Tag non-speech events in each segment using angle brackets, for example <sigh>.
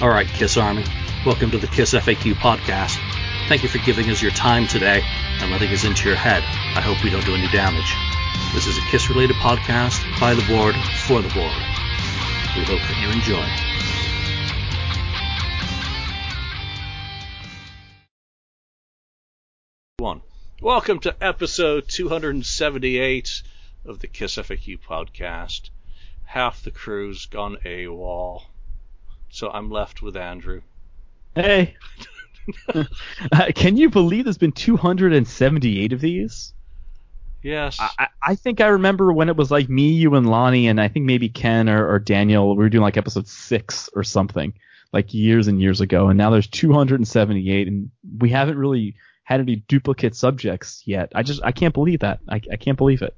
All right, Kiss Army, welcome to the Kiss FAQ podcast. Thank you for giving us your time today and letting us into your head. I hope we don't do any damage. This is a Kiss related podcast by the board for the board. We hope that you enjoy. One. Welcome to episode 278 of the Kiss FAQ podcast. Half the crew's gone AWOL so I'm left with Andrew. Hey. uh, <laughs> can you believe there's been 278 of these? Yes. I, I, think I remember when it was like me, you, and Lonnie, and I think maybe Ken or, or Daniel. We were doing like episode six or something, like years and years ago. And now there's 278, and we haven't really had any duplicate subjects yet. I just I can't believe that. I, I can't believe it.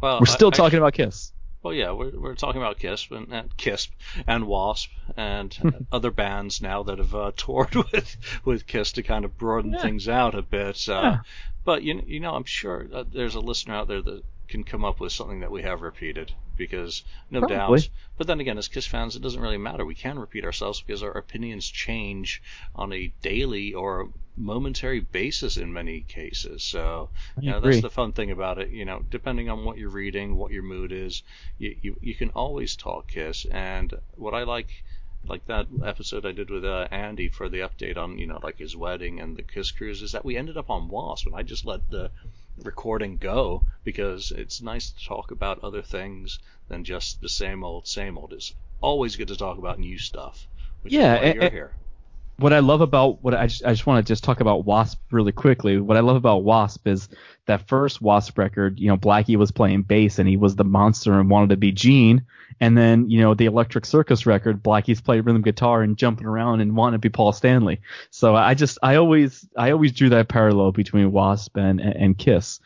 Well, we're still I, talking about Kiss. Well, yeah, we're, we're talking about Kiss and, and Kiss and Wasp and <laughs> other bands now that have uh, toured <laughs> with with Kiss to kind of broaden yeah. things out a bit. Uh, yeah. But you you know, I'm sure there's a listener out there that can come up with something that we have repeated because no Probably. doubt. But then again, as Kiss fans, it doesn't really matter. We can repeat ourselves because our opinions change on a daily or momentary basis in many cases. So, you know, that's the fun thing about it. You know, depending on what you're reading, what your mood is, you, you, you can always talk Kiss. And what I like like that episode I did with uh, Andy for the update on you know like his wedding and the Kiss cruise is that we ended up on Wasp and I just let the recording go because it's nice to talk about other things than just the same old, same old. It's always good to talk about new stuff. yeah, and, you're here. What I love about what I just, I just want to just talk about Wasp really quickly. What I love about Wasp is that first Wasp record, you know, Blackie was playing bass and he was the monster and wanted to be Gene. And then, you know, the Electric Circus record, Blackie's playing rhythm guitar and jumping around and wanting to be Paul Stanley. So I just, I always, I always drew that parallel between Wasp and, and Kiss.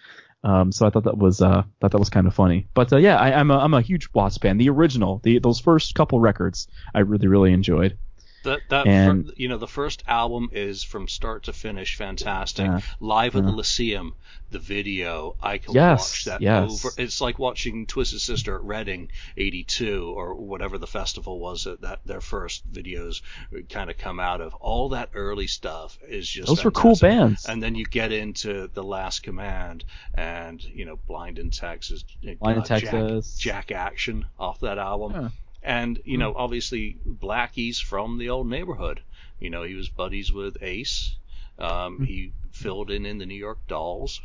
Um, so I thought that was, uh, thought that was kind of funny. But, uh, yeah, I, am a, I'm a huge Wasp fan. The original, the, those first couple records, I really, really enjoyed. That that and, fir- you know the first album is from start to finish fantastic. Yeah, Live at yeah. the Lyceum, the video I can yes, watch that yes. over. It's like watching Twisted Sister at Reading '82 or whatever the festival was that, that their first videos kind of come out of. All that early stuff is just those fantastic. were cool bands. And then you get into the Last Command and you know Blind in Texas, Blind uh, in Texas, Jack, Jack Action off that album. Yeah. And, you know, hmm. obviously Blackie's from the old neighborhood. You know, he was buddies with Ace. Um, hmm. he filled in in the New York Dolls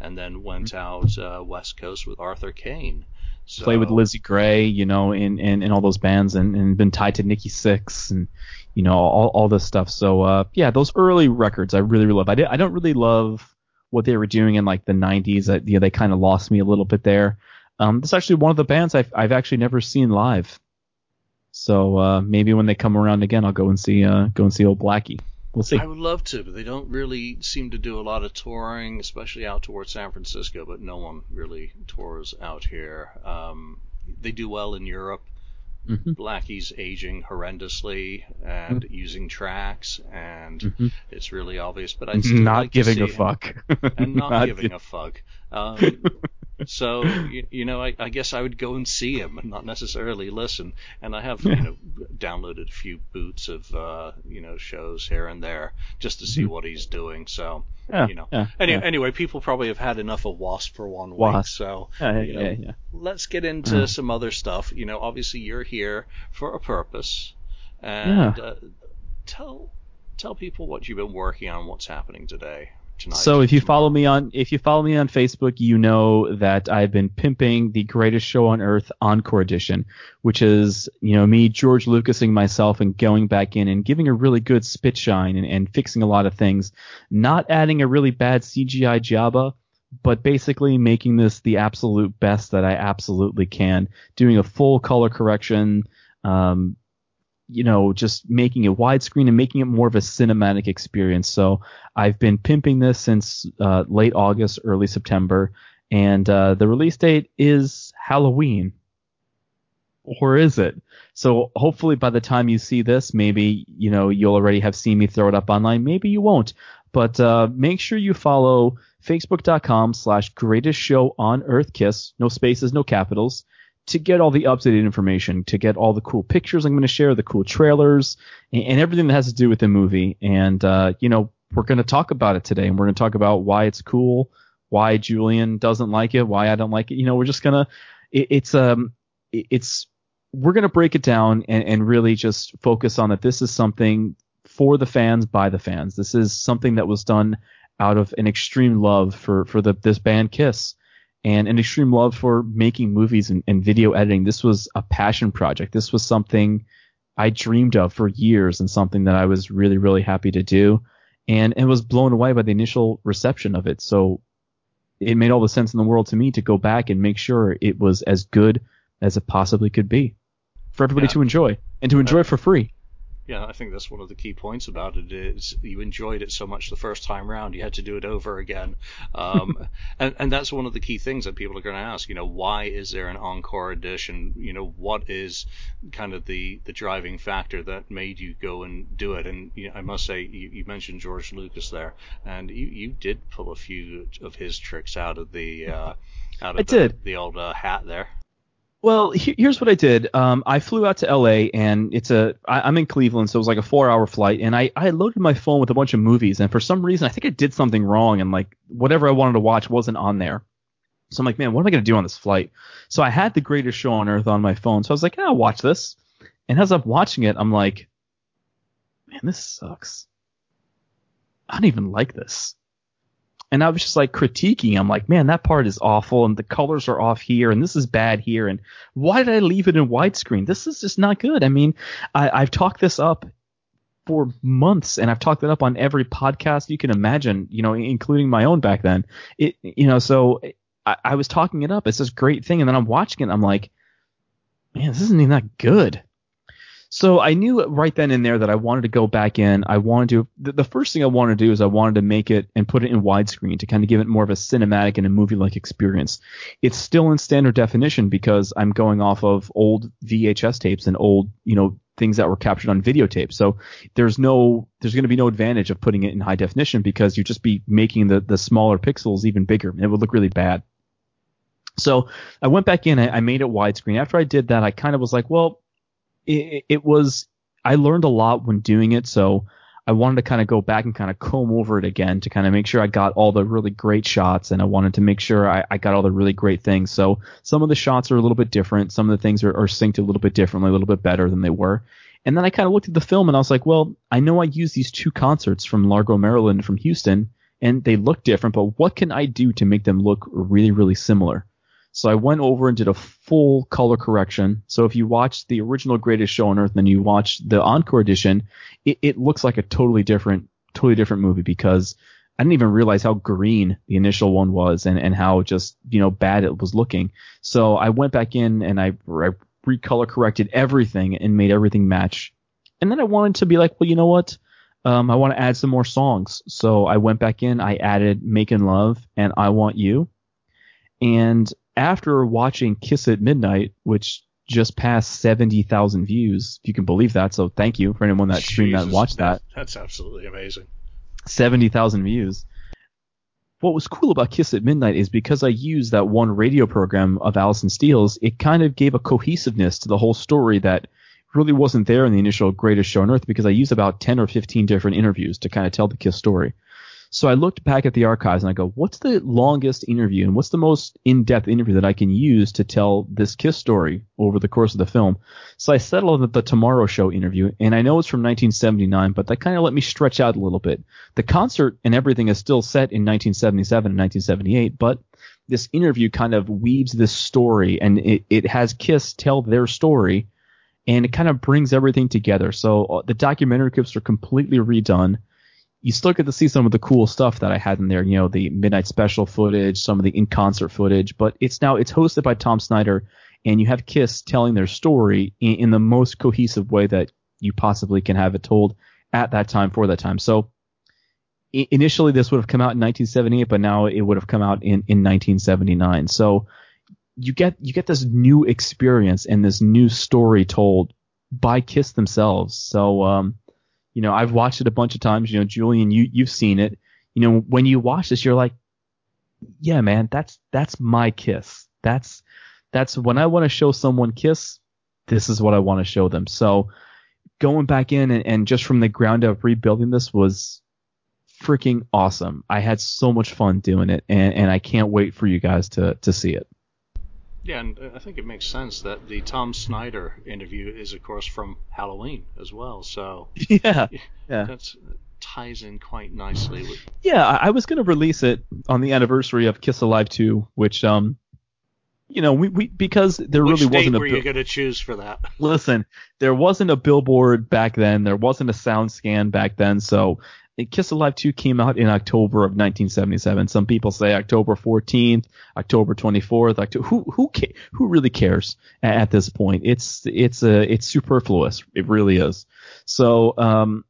and then went hmm. out uh, West Coast with Arthur Kane. So, Play with Lizzie Grey, you know, in, in, in all those bands and, and been tied to Nikki Sixx and, you know, all, all this stuff. So, uh, yeah, those early records I really, really love. I, did, I don't really love what they were doing in like the 90s. I, you know, they kind of lost me a little bit there. Um, this is actually one of the bands I've, I've actually never seen live. So uh, maybe when they come around again, I'll go and see uh, go and see old Blackie. We'll see. I would love to, but they don't really seem to do a lot of touring, especially out towards San Francisco. But no one really tours out here. Um, they do well in Europe. Mm-hmm. Blackie's aging horrendously and mm-hmm. using tracks, and mm-hmm. it's really obvious. But still not like giving a fuck, and <laughs> not, not giving a fuck. <laughs> so you, you know, I, I, guess I would go and see him and not necessarily listen. And I have you know downloaded a few boots of uh, you know shows here and there just to see mm-hmm. what he's doing. So yeah, you know, yeah, anyway, yeah. anyway, people probably have had enough of Wasp for one Wasp. week. So you know, let's get into some other stuff. You know, obviously you're here for a purpose, and uh, tell tell people what you've been working on, what's happening today tonight. So if you follow me on if you follow me on Facebook, you know that I've been pimping the Greatest Show on Earth Encore Edition, which is you know me George Lucasing myself and going back in and giving a really good spit shine and, and fixing a lot of things, not adding a really bad CGI Jabba. But basically making this the absolute best that I absolutely can, doing a full color correction, um, you know, just making it widescreen and making it more of a cinematic experience. So I've been pimping this since uh, late August, early September, and uh, the release date is Halloween. Or is it? So hopefully by the time you see this, maybe, you know, you'll already have seen me throw it up online. Maybe you won't. But uh, make sure you follow facebook.com slash greatest show on earth kiss. No spaces, no capitals to get all the updated information, to get all the cool pictures I'm going to share, the cool trailers, and, and, everything that has to do with the movie. And uh, you know, we're going to talk about it today, and we're going to talk about why it's cool, why Julian doesn't like it, why I don't like it. You know, we're just gonna it, it's um it, it's we're gonna break it down and, and really just focus on that this is something for the fans by the fans. This is something that was done out of an extreme love for for the this band Kiss and an extreme love for making movies and, and video editing. This was a passion project. This was something I dreamed of for years and something that I was really really happy to do and and was blown away by the initial reception of it. So it made all the sense in the world to me to go back and make sure it was as good as it possibly could be for everybody yeah. to enjoy and to enjoy uh, for free yeah, I think that's one of the key points about it is you enjoyed it so much the first time round, you had to do it over again. Um, <laughs> and, and that's one of the key things that people are going to ask, you know, why is there an encore edition? You know, what is kind of the, the driving factor that made you go and do it? And you know, I must say, you, you mentioned George Lucas there, and you, you did pull a few of his tricks out of the, uh, out of I the, did. the old uh, hat there. Well, he, here's what I did. Um, I flew out to LA, and it's a I, I'm in Cleveland, so it was like a four hour flight, and I I loaded my phone with a bunch of movies, and for some reason I think I did something wrong, and like whatever I wanted to watch wasn't on there. So I'm like, man, what am I gonna do on this flight? So I had the greatest show on earth on my phone, so I was like, yeah, I'll watch this. And as I'm watching it, I'm like, man, this sucks. I don't even like this and I was just like critiquing. I'm like, man, that part is awful, and the colors are off here, and this is bad here, and why did I leave it in widescreen? This is just not good. I mean, I, I've talked this up for months, and I've talked it up on every podcast you can imagine, you know, including my own back then. It, you know, so I, I was talking it up. It's this great thing, and then I'm watching it. I'm like, man, this isn't even that good. So I knew right then and there that I wanted to go back in. I wanted to. The, the first thing I wanted to do is I wanted to make it and put it in widescreen to kind of give it more of a cinematic and a movie-like experience. It's still in standard definition because I'm going off of old VHS tapes and old, you know, things that were captured on videotape. So there's no, there's going to be no advantage of putting it in high definition because you'd just be making the the smaller pixels even bigger. It would look really bad. So I went back in, I, I made it widescreen. After I did that, I kind of was like, well, it, it was I learned a lot when doing it, so I wanted to kind of go back and kind of comb over it again to kind of make sure I got all the really great shots, and I wanted to make sure I, I got all the really great things. So some of the shots are a little bit different, some of the things are, are synced a little bit differently, a little bit better than they were. And then I kind of looked at the film and I was like, well, I know I used these two concerts from Largo, Maryland, from Houston, and they look different, but what can I do to make them look really, really similar? So I went over and did a full color correction. So if you watch the original Greatest Show on Earth and then you watch the Encore edition, it, it looks like a totally different, totally different movie because I didn't even realize how green the initial one was and, and how just, you know, bad it was looking. So I went back in and I, I recolor corrected everything and made everything match. And then I wanted to be like, well, you know what? Um, I want to add some more songs. So I went back in, I added Making Love and I Want You. And after watching Kiss at Midnight, which just passed 70,000 views, if you can believe that. So thank you for anyone that streamed that and watched that. That's absolutely amazing. 70,000 views. What was cool about Kiss at Midnight is because I used that one radio program of Allison Steele's, it kind of gave a cohesiveness to the whole story that really wasn't there in the initial Greatest Show on Earth because I used about 10 or 15 different interviews to kind of tell the Kiss story. So I looked back at the archives and I go, what's the longest interview and what's the most in-depth interview that I can use to tell this Kiss story over the course of the film? So I settled on the Tomorrow Show interview, and I know it's from 1979, but that kind of let me stretch out a little bit. The concert and everything is still set in 1977 and 1978, but this interview kind of weaves this story and it, it has Kiss tell their story and it kind of brings everything together. So uh, the documentary clips are completely redone you still get to see some of the cool stuff that I had in there, you know, the midnight special footage, some of the in concert footage, but it's now it's hosted by Tom Snyder and you have Kiss telling their story in, in, the most cohesive way that you possibly can have it told at that time for that time. So I- initially this would have come out in 1978, but now it would have come out in, in 1979. So you get you get this new experience and this new story told by Kiss themselves. So um, you know, I've watched it a bunch of times. You know, Julian, you you've seen it. You know, when you watch this, you're like, yeah, man, that's that's my kiss. That's That's when I want to show someone Kiss. This is what I want to show them. So going back in and, and just from the ground up rebuilding this was freaking awesome. I had so much fun doing it, and, and I can't wait for you guys to to see it. Yeah, and I think it makes sense that the Tom Snyder interview is, of course, from Halloween as well. So <laughs> yeah, yeah, that ties in quite nicely. With... Yeah, I was going to release it on the anniversary of Kiss Alive 2, which um, you know, we, we because there Which really wasn't a. Which were you going to choose for that? Listen, there wasn't a billboard back then. There wasn't a sound scan back then. So Kiss Alive 2 came out in October of 1977. Some people say October 14th, October 24th. October, who who ca- who really cares at, this point? It's it's a it's superfluous. It really is. So um,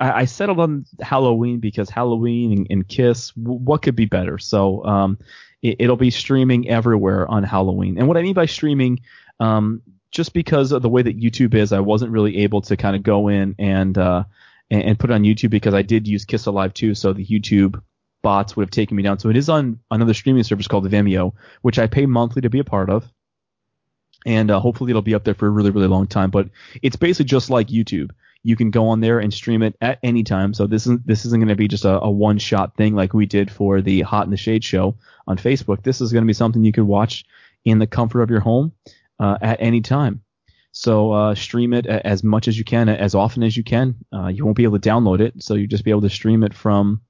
I, I settled on Halloween because Halloween and, and Kiss. W- what could be better? So um, it, will be streaming everywhere on Halloween. And what I mean by streaming, um, just because of the way that YouTube is, I wasn't really able to kind of go in and uh, and, and put it on YouTube because I did use Kiss Alive 2, so the YouTube bots would have taken me down. So it is on another streaming service called Vimeo, which I pay monthly to be a part of. And uh, hopefully it'll be up there for a really, really long time. But it's basically just like YouTube. You can go on there and stream it at any time. So this isn't this isn't going to be just a, a one shot thing like we did for the Hot in the Shade show on Facebook. This is going to be something you could watch in the comfort of your home uh, at any time. So uh, stream it as much as you can, as often as you can. Uh, you won't be able to download it, so you'll just be able to stream it from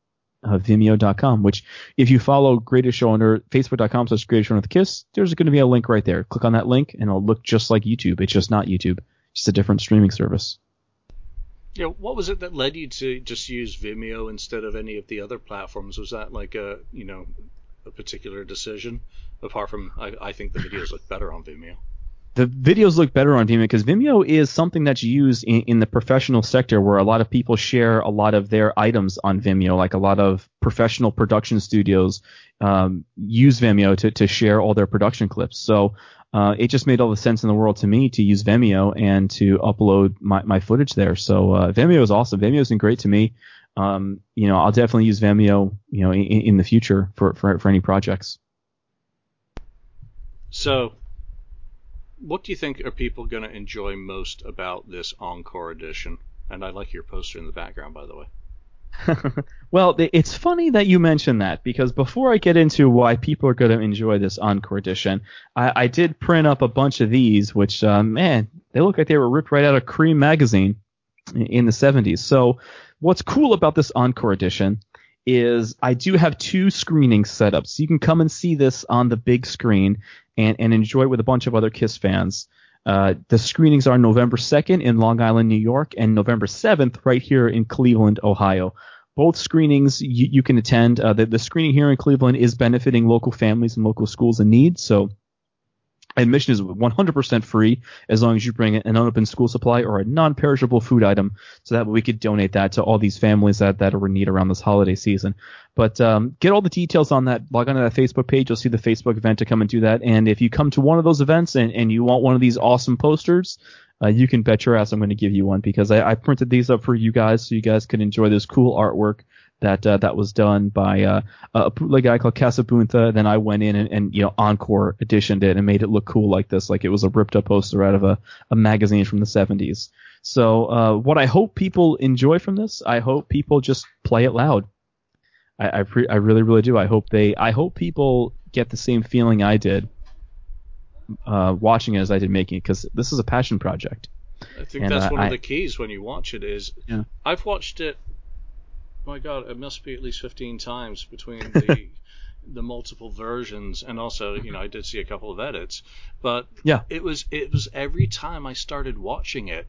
uh, Vimeo.com. Which, if you follow Greatest Show under Facebook.com slash Greatest Show with Kiss, there's going to be a link right there. Click on that link, and it'll look just like YouTube. It's just not YouTube. It's just a different streaming service. Yeah, what was it that led you to just use Vimeo instead of any of the other platforms? Was that like a you know a particular decision? Apart from, I, I think the videos look better on Vimeo the videos look better on Vimeo because Vimeo is something that's used in, in, the professional sector where a lot of people share a lot of their items on Vimeo. Like a lot of professional production studios um, use Vimeo to, to share all their production clips. So uh, it just made all the sense in the world to me to use Vimeo and to upload my, my footage there. So uh, Vimeo is awesome. Vimeo's been great to me. Um, you know, I'll definitely use Vimeo, you know, in, in the future for, for, for any projects. So what do you think are people going to enjoy most about this encore edition? And I like your poster in the background, by the way. <laughs> well, it's funny that you mention that because before I get into why people are going to enjoy this encore edition, I, I did print up a bunch of these, which, uh, man, they look like they were ripped right out of Creem magazine in the 70s. So, what's cool about this encore edition is I do have two screenings set up. So you can come and see this on the big screen and, and enjoy it with a bunch of other Kiss fans. Uh, the screenings are November 2nd in Long Island, New York, and November 7th right here in Cleveland, Ohio. Both screenings you, you can attend. Uh, the, the screening here in Cleveland is benefiting local families and local schools in need, so Admission is 100% free as long as you bring an unopened school supply or a non-perishable food item, so that we could donate that to all these families that, that are in need around this holiday season. But um, get all the details on that. Log on to that Facebook page. You'll see the Facebook event to come and do that. And if you come to one of those events and, and you want one of these awesome posters, uh, you can bet your ass I'm going to give you one because I, I printed these up for you guys so you guys can enjoy this cool artwork that uh, that was done by uh, a bootleg guy called Casabuntha. Then I went in and, and, you know encore editioned it and made it look cool like this, like it was a ripped up poster out of a, a magazine from the 70s. So uh, what I hope people enjoy from this, I hope people just play it loud. I I, pre- I really really do. I hope they I hope people get the same feeling I did uh, watching it as I did making it because this is a passion project. I think and, that's one of the keys when you watch it is yeah. I've watched it my God, it must be at least 15 times between the <laughs> the multiple versions. And also you know I did see a couple of edits but yeah. it was it was every time I started watching it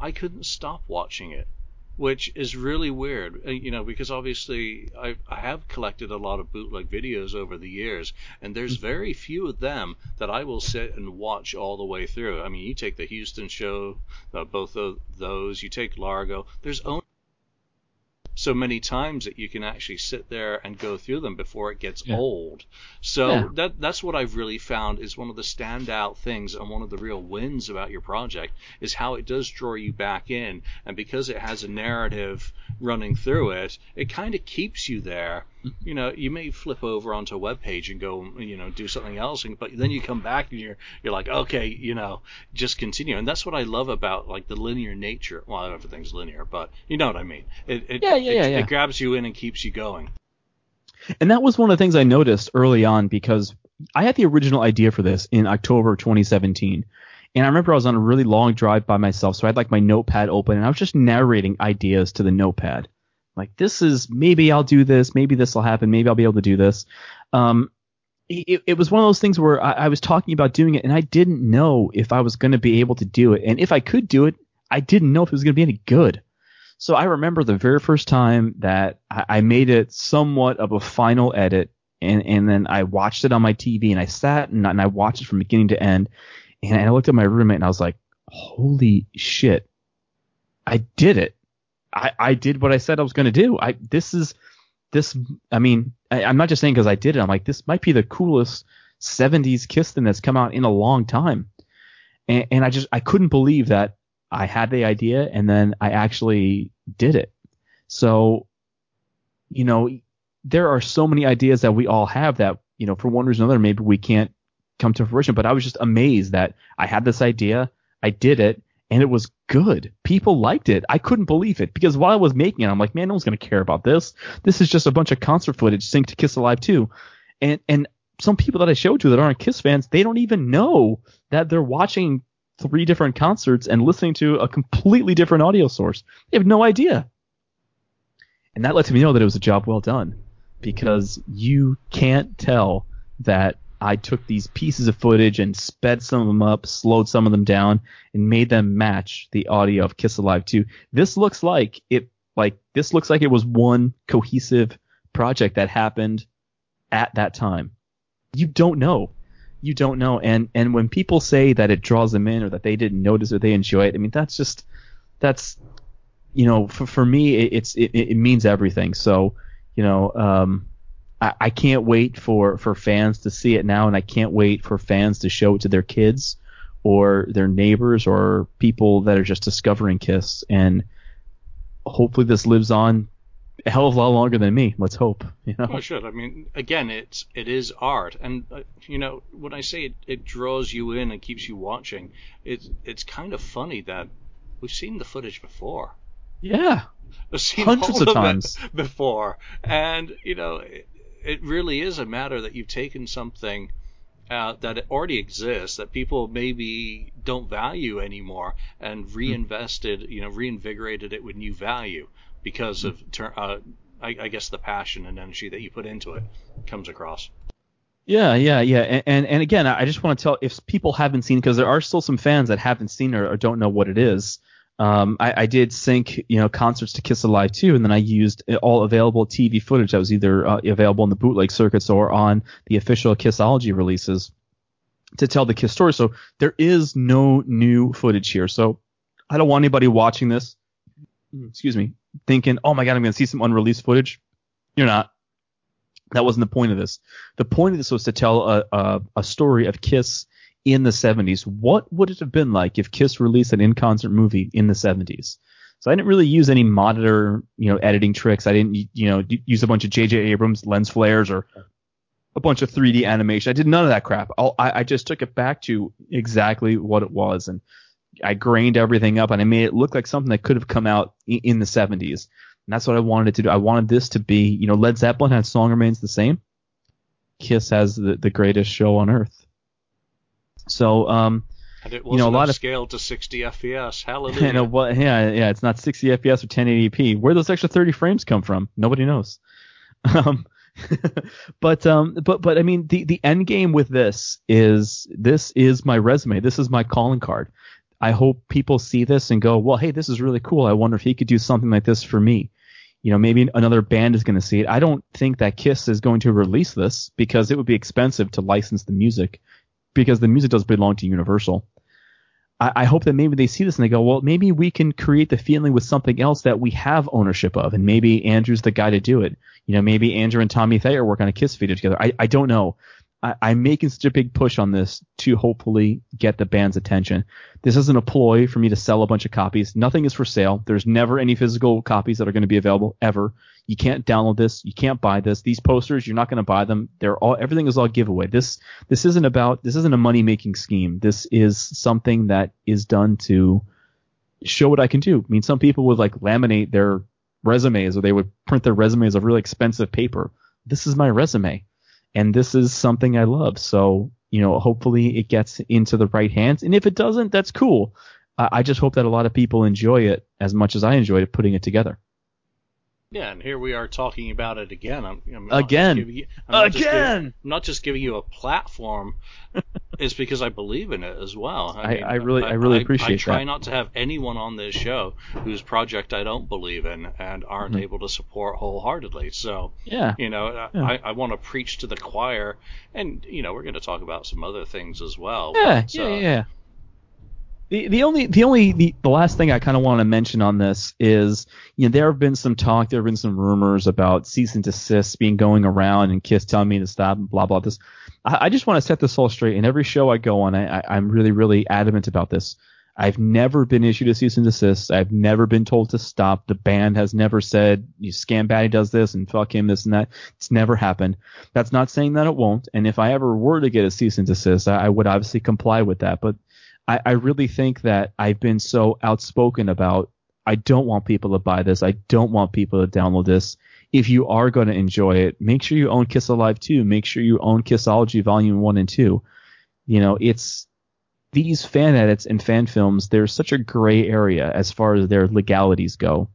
I couldn't stop watching it which is really weird. Uh, you know because obviously I, I have collected a lot of bootleg videos over the years and there's mm-hmm. very few of them that I will sit and watch all the way through. I mean you take the Houston show uh, both of those you take Largo there's only so many times that you can actually sit there and go through them before it gets yeah. old. So yeah. that that's what I've really found is one of the standout things and one of the real wins about your project is how it does draw you back in and because it has a narrative running through it, it kind of keeps you there you know, you may flip over onto a web page and go, you know, do something else, and, but then you come back and you're you're like, okay, you know, just continue. And that's what I love about like the linear nature. Well, everything's linear, but you know what I mean. It, it yeah, yeah, it, yeah. it grabs you in and keeps you going. And that was one of the things I noticed early on because I had the original idea for this in October 2017. And I remember I was on a really long drive by myself, so I had like my notepad open and I was just narrating ideas to the notepad. Like this is maybe I'll do this, maybe this will happen, maybe I'll be able to do this. Um, it, it was one of those things where I, I was talking about doing it and I didn't know if I was going to be able to do it. And if I could do it, I didn't know if it was going to be any good. So I remember the very first time that I, I made it somewhat of a final edit and, and then I watched it on my TV and I sat and, and I watched it from beginning to end and I looked at my roommate and I was like, holy shit, I did it. I, I did what I said I was going to do. I this is this. I mean, I, am not just saying because I did it. I'm like this might be the coolest 70s Kiss thing that's come out in a long time. And, and I just I couldn't believe that I had the idea and then I actually did it. So, you know, there are so many ideas that we all have that you know for one reason or another maybe we can't come to fruition. But I was just amazed that I had this idea, I did it, and it was good. People liked it. I couldn't believe it because while I was making it, I'm like, man, no one's gonna care about this. This is just a bunch of concert footage synced to Kiss Alive 2. And and some people that I showed to that aren't Kiss fans, they don't even know that they're watching three different concerts and listening to a completely different audio source. They have no idea. And that lets me know that it was a job well done because you can't tell that I took these pieces of footage and sped some of them up, slowed some of them down, and made them match the audio of Kiss Alive 2. This looks like it like this looks like it was one cohesive project that happened at that time. You don't know. You don't know. And and when people say that it draws them in or that they didn't notice or they enjoy it, I mean that's just that's you know for for me it, it's it, it means everything. So you know um I, I can't wait for, for fans to see it now, and I can't wait for fans to show it to their kids or their neighbors or people that are just discovering Kiss. And hopefully this lives on a hell of a lot longer than me. Let's hope. You know? Well, it should. I mean, again, it's it is art, and uh, you know, when I say it, it draws you in and keeps you watching, it's it's kind of funny that we've seen the footage before. Yeah, I've seen hundreds of, of times before, and you know, it really is a matter that you've taken something uh, that already exists that people maybe don't value anymore and hmm. reinvested, you know, reinvigorated it with new value because of, uh, I, I, guess, the passion and energy that you put into it comes across. Yeah, yeah, yeah, and and, and again, I just want to tell if people haven't seen because there are still some fans that haven't seen or, or don't know what it is um, I, I, did sync, you know, concerts to Kiss Alive 2, and then I used all available TV footage that was either uh, available in the bootleg circuits or on the official Kissology releases to tell the Kiss story. So there is no new footage here. So I don't want anybody watching this, excuse me, thinking, oh my god, I'm going to see some unreleased footage. You're not. That wasn't the point of this. The point of this was to tell a, a, a story of Kiss in the 70s, what would it have been like if Kiss released an in-concert movie in the 70s? So I didn't really use any monitor, you know, editing tricks. I didn't, you know, use a bunch of J.J. Abrams lens flares or a bunch of 3D animation. I did none of that crap. I, I just took it back to exactly what it was, and I grained everything up, and I made it look like something that could have come out in, in the 70s. And that's what I wanted to do. I wanted this to be, you know, Led Zeppelin has Song Remains the Same. Kiss has the, the greatest show on earth. So, um, and it you know, a lot of scale to 60 FPS. <laughs> Hallelujah. Know what? Yeah, yeah. It's not 60 FPS or 1080p. Where those extra 30 frames come from? Nobody knows. <laughs> Um, <laughs> but um, but but I mean, the the end game with this is this is my resume. This is my calling card. I hope people see this and go, well, hey, this is really cool. I wonder if he could do something like this for me. You know, maybe another band is going to see it. I don't think that Kiss is going to release this because it would be expensive to license the music because the music does belong to Universal. I, I, hope that maybe they see this and they go, well, maybe we can create the feeling with something else that we have ownership of, and maybe Andrew's the guy to do it. You know, maybe Andrew and Tommy Thayer work on a Kiss video together. I, I don't know. I, am making such a big push on this to hopefully get the band's attention. This isn't a ploy for me to sell a bunch of copies. Nothing is for sale. There's never any physical copies that are going to be available ever. You can't download this. You can't buy this. These posters, you're not going to buy them. They're all everything is all giveaway. This this isn't about this isn't a money making scheme. This is something that is done to show what I can do. I mean, some people would like laminate their resumes or they would print their resumes of really expensive paper. This is my resume, and this is something I love. So you know, hopefully it gets into the right hands. And if it doesn't, that's cool. I, I just hope that a lot of people enjoy it as much as I enjoyed putting it together. Yeah, and here we are talking about it again. I'm, I'm again, you, I'm again. Giving, I'm not just giving you a platform. <laughs> it's because I believe in it as well. I, I, mean, I really, I, I really appreciate that. I try that. not to have anyone on this show whose project I don't believe in and aren't mm-hmm. able to support wholeheartedly. So, yeah, you know, yeah. I, I want to preach to the choir, and you know, we're going to talk about some other things as well. Yeah, but, yeah, uh, yeah. The, the only the only the, the last thing I kind of want to mention on this is you know there have been some talk there have been some rumors about cease and desist being going around and Kiss telling me to stop and blah blah this. I, I just want to set this all straight. In every show I go on I, I I'm really really adamant about this. I've never been issued a cease and desist. I've never been told to stop. The band has never said you Scambatti does this and fuck him this and that. It's never happened. That's not saying that it won't. And if I ever were to get a cease and desist I, I would obviously comply with that. But I, I really think that I've been so outspoken about I don't want people to buy this. I don't want people to download this. If you are going to enjoy it, make sure you own Kiss Alive 2. Make sure you own Kissology Volume 1 and 2. You know, it's these fan edits and fan films, there's such a gray area as far as their legalities go.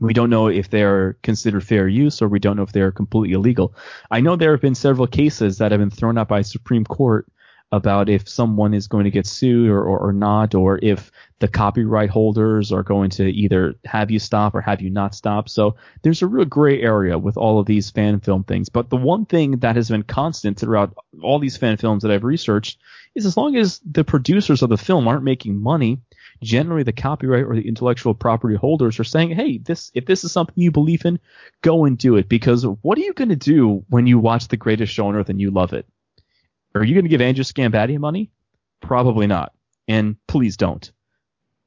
We don't know if they're considered fair use or we don't know if they're completely illegal. I know there have been several cases that have been thrown out by Supreme Court about if someone is going to get sued or, or, or, not, or if the copyright holders are going to either have you stop or have you not stop. So there's a real gray area with all of these fan film things. But the one thing that has been constant throughout all these fan films that I've researched is as long as the producers of the film aren't making money, generally the copyright or the intellectual property holders are saying, hey, this if this is something you believe in, go and do it. Because what are you going to do when you watch The Greatest Show on Earth and you love it? Are you going to give Andrew Scambatti money? Probably not. And please don't.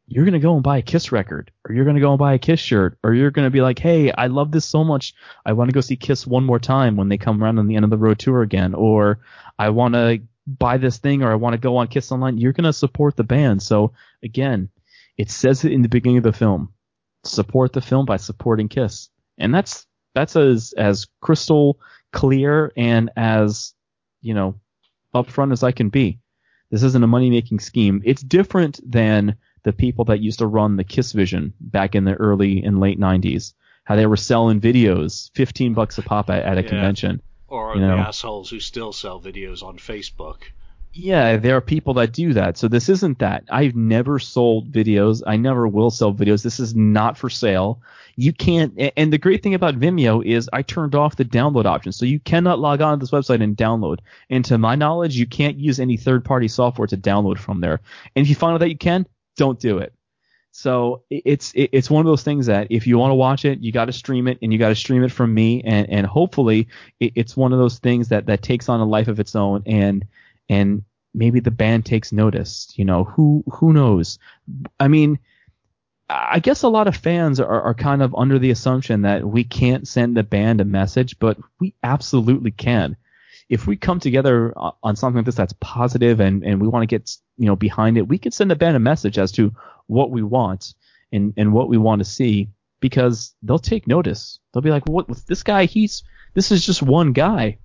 You're going to go and buy a Kiss record, or you're going to go and buy a Kiss shirt, or you're going to be like, hey, I love this so much. I want to go see Kiss one more time when they come around on the end of the road tour again, or I want to buy this thing, or I want to go on Kiss Online. You're going to support the band. So again, it says it in the beginning of the film. Support the film by supporting Kiss. And that's, that's as, as crystal clear and as, you know, upfront as I can be. This isn't a money making scheme. It's different than the people that used to run the Kiss Vision back in the early and late 90s. How they were selling videos, 15 bucks a pop at, at a yeah. convention. Or you know? the assholes who still sell videos on Facebook. Yeah, there are people that do that. So this isn't that. I've never sold videos. I never will sell videos. This is not for sale. You can't. And the great thing about Vimeo is I turned off the download option, so you cannot log on to this website and download. And to my knowledge, you can't use any third-party software to download from there. And if you find out that you can, don't do it. So it's it's one of those things that if you want to watch it, you got to stream it, and you got to stream it from me, and and hopefully it's one of those things that that takes on a life of its own, and and maybe the band takes notice. You know, who who knows? I mean, I guess a lot of fans are, are kind of under the assumption that we can't send the band a message, but we absolutely can. If we come together on something like this that's positive and, and we want to get you know behind it, we can send the band a message as to what we want and, and what we want to see because they'll take notice. They'll be like, what this guy? He's this is just one guy.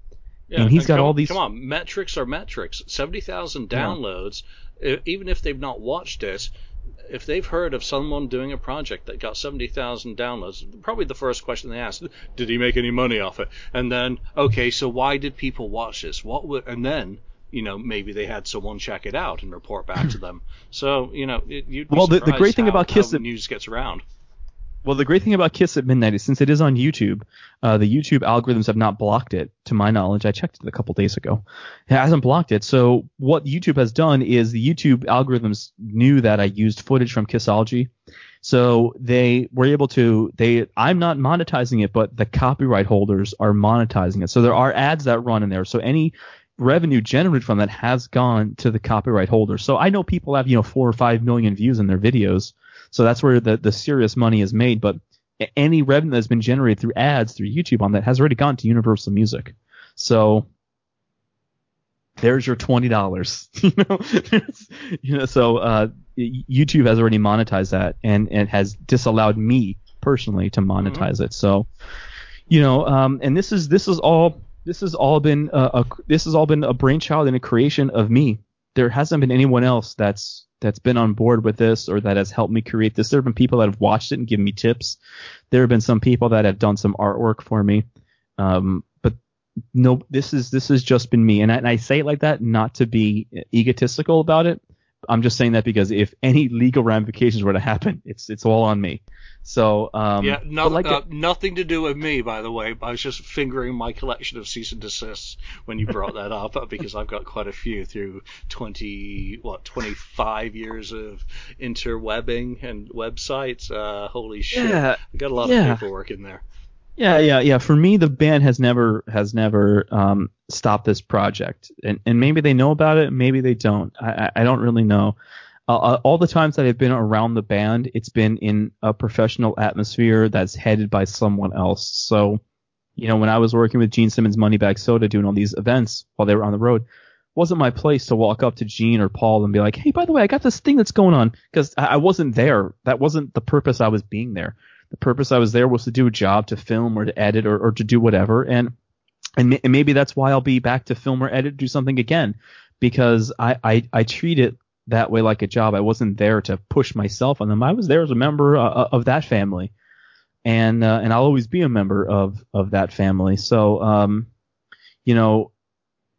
Yeah, and he's and got come, all these. Come on, metrics are metrics. Seventy thousand downloads. Yeah. Even if they've not watched it, if they've heard of someone doing a project that got seventy thousand downloads, probably the first question they ask: Did he make any money off it? And then, okay, so why did people watch this? What would? And then you know, maybe they had someone check it out and report back to <clears throat> them. So, you know, it, well, the, the great thing how, about Kiss news gets around. Well, the great thing about Kiss at Midnight is since it is on YouTube, uh, the YouTube algorithms have not blocked it, to my knowledge. I checked it a couple days ago. It hasn't blocked it. So what YouTube has done is the YouTube algorithms knew that I used footage from Kissology. So they were able to, they, I'm not monetizing it, but the copyright holders are monetizing it. So there are ads that run in there. So any revenue generated from that has gone to the copyright holder. So I know people have, you know, four or five million views in their videos so that's where the, the serious money is made. But any revenue that's been generated through ads through YouTube on that has already gone to Universal Music. So there's your twenty dollars. <laughs> you know, <laughs> you know. So uh, YouTube has already monetized that and and has disallowed me personally to monetize mm-hmm. it. So, you know, um, and this is this is all this has all been a, a, this has all been a brainchild and a creation of me. There hasn't been anyone else that's that's been on board with this or that has helped me create this. There have been people that have watched it and given me tips. There have been some people that have done some artwork for me. Um, but no, this is this has just been me, and I, and I say it like that not to be egotistical about it. I'm just saying that because if any legal ramifications were to happen, it's it's all on me. So um, yeah, no, like uh, nothing to do with me, by the way. I was just fingering my collection of cease and desists when you brought that up because I've got quite a few through 20 what 25 years of interwebbing and websites. Uh, holy shit, yeah, I got a lot yeah. of paperwork in there. Yeah, yeah, yeah. For me, the band has never has never um, stopped this project, and and maybe they know about it, maybe they don't. I I don't really know. Uh, uh, all the times that I've been around the band, it's been in a professional atmosphere that's headed by someone else. So, you know, when I was working with Gene Simmons, Moneybag Soda, doing all these events while they were on the road, wasn't my place to walk up to Gene or Paul and be like, "Hey, by the way, I got this thing that's going on," because I, I wasn't there. That wasn't the purpose I was being there the purpose I was there was to do a job, to film or to edit or, or to do whatever. And, and, and maybe that's why I'll be back to film or edit, do something again, because I, I, I treat it that way like a job. I wasn't there to push myself on them. I was there as a member uh, uh of that family, and uh, and I'll always be a member of of that family. So um, you know,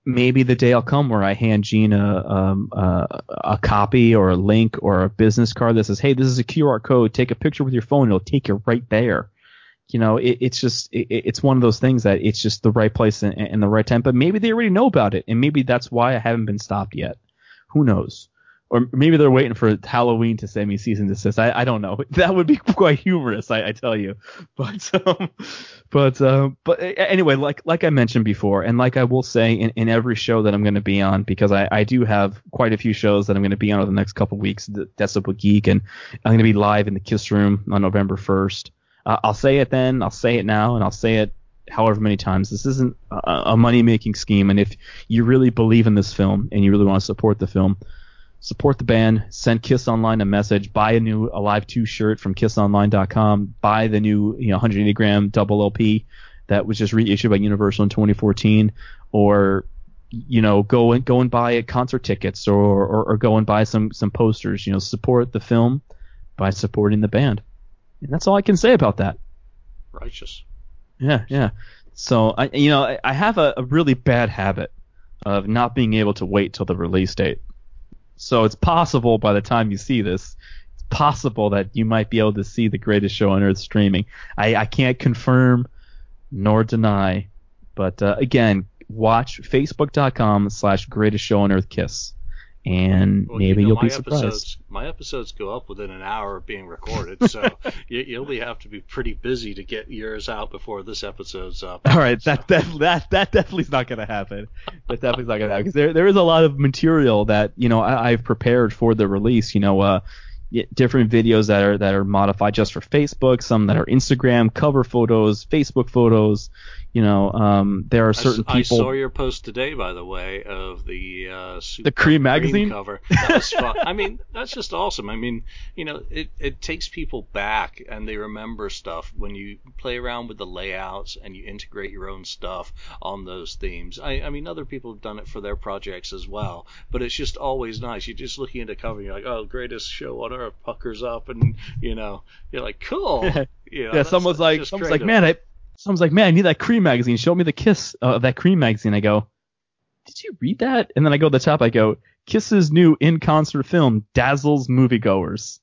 maybe the day will come where I hand Gene a, um, a, a copy or a link or a business card that says, "Hey, this is a QR code. Take a picture with your phone. It'll take you right there." You know, it, it's just it, it's one of those things that it's just the right place and, and the right time. But maybe they already know about it, and maybe that's why I haven't been stopped yet. Who knows? Or maybe they're waiting for Halloween to send me cease and desist. I, I don't know. <laughs> That would be <laughs> quite humorous, I, I tell you. <laughs> But um, but uh, but anyway, like like I mentioned before, and like I will say in, in every show that I'm going to be on, because I, I do have quite a few shows that I'm going to be on over the next couple weeks. Decibel Geek, and I'm going to be live in the Kiss Room on November 1st. Uh, I'll say it then. I'll say it now, and I'll say it however many times. This isn't a, a money making scheme, and if you really believe in this film and you really want to support the film support the band, send Kiss Online a message, buy a new Alive 2 shirt from kissonline.com, buy the new you know 180 gram double LP that was just reissued by Universal in 2014, or you know go and go and buy concert tickets or, or, or go and buy some some posters. You know support the film by supporting the band, and that's all I can say about that. Righteous. Yeah, yeah. So I you know I, I have a, a really bad habit of not being able to wait till the release date. So it's possible by the time you see this, it's possible that you might be able to see the greatest show on earth streaming. I, I can't confirm nor deny, but uh, again, watch facebook.com slash greatest show on earth kiss and well, maybe you will be surprised. Episodes, my episodes go up within an hour of being recorded, so <laughs> you, will be have to be pretty busy to get yours out before this episode's up. All right, so. that that that that definitely is not going to happen. That definitely is not going to happen because there there is a lot of material that you know I, have prepared for the release. You know, uh, different videos that are that are modified just for Facebook, some that are Instagram cover photos, Facebook photos, you know, um, there are certain I, people. I saw your post today, by the way, of the uh, the Creem magazine cover. That was fun. I mean, that's just awesome. I mean, you know, it it takes people back and they remember stuff when you play around with the layouts and you integrate your own stuff on those themes. I, I mean, other people have done it for their projects as well, but it's just always nice. You're just looking at a cover, and you're like, oh, greatest show on earth, puckers up, and you know, you're like, cool. You <laughs> know, yeah, someone's like, someone's like, man, I Someone's like, man, I need that Creem magazine. Show me the Kiss uh, of that Creem magazine. I go, did you read that? And then I go to the top. I go, Kiss's new in-concert film dazzles moviegoers.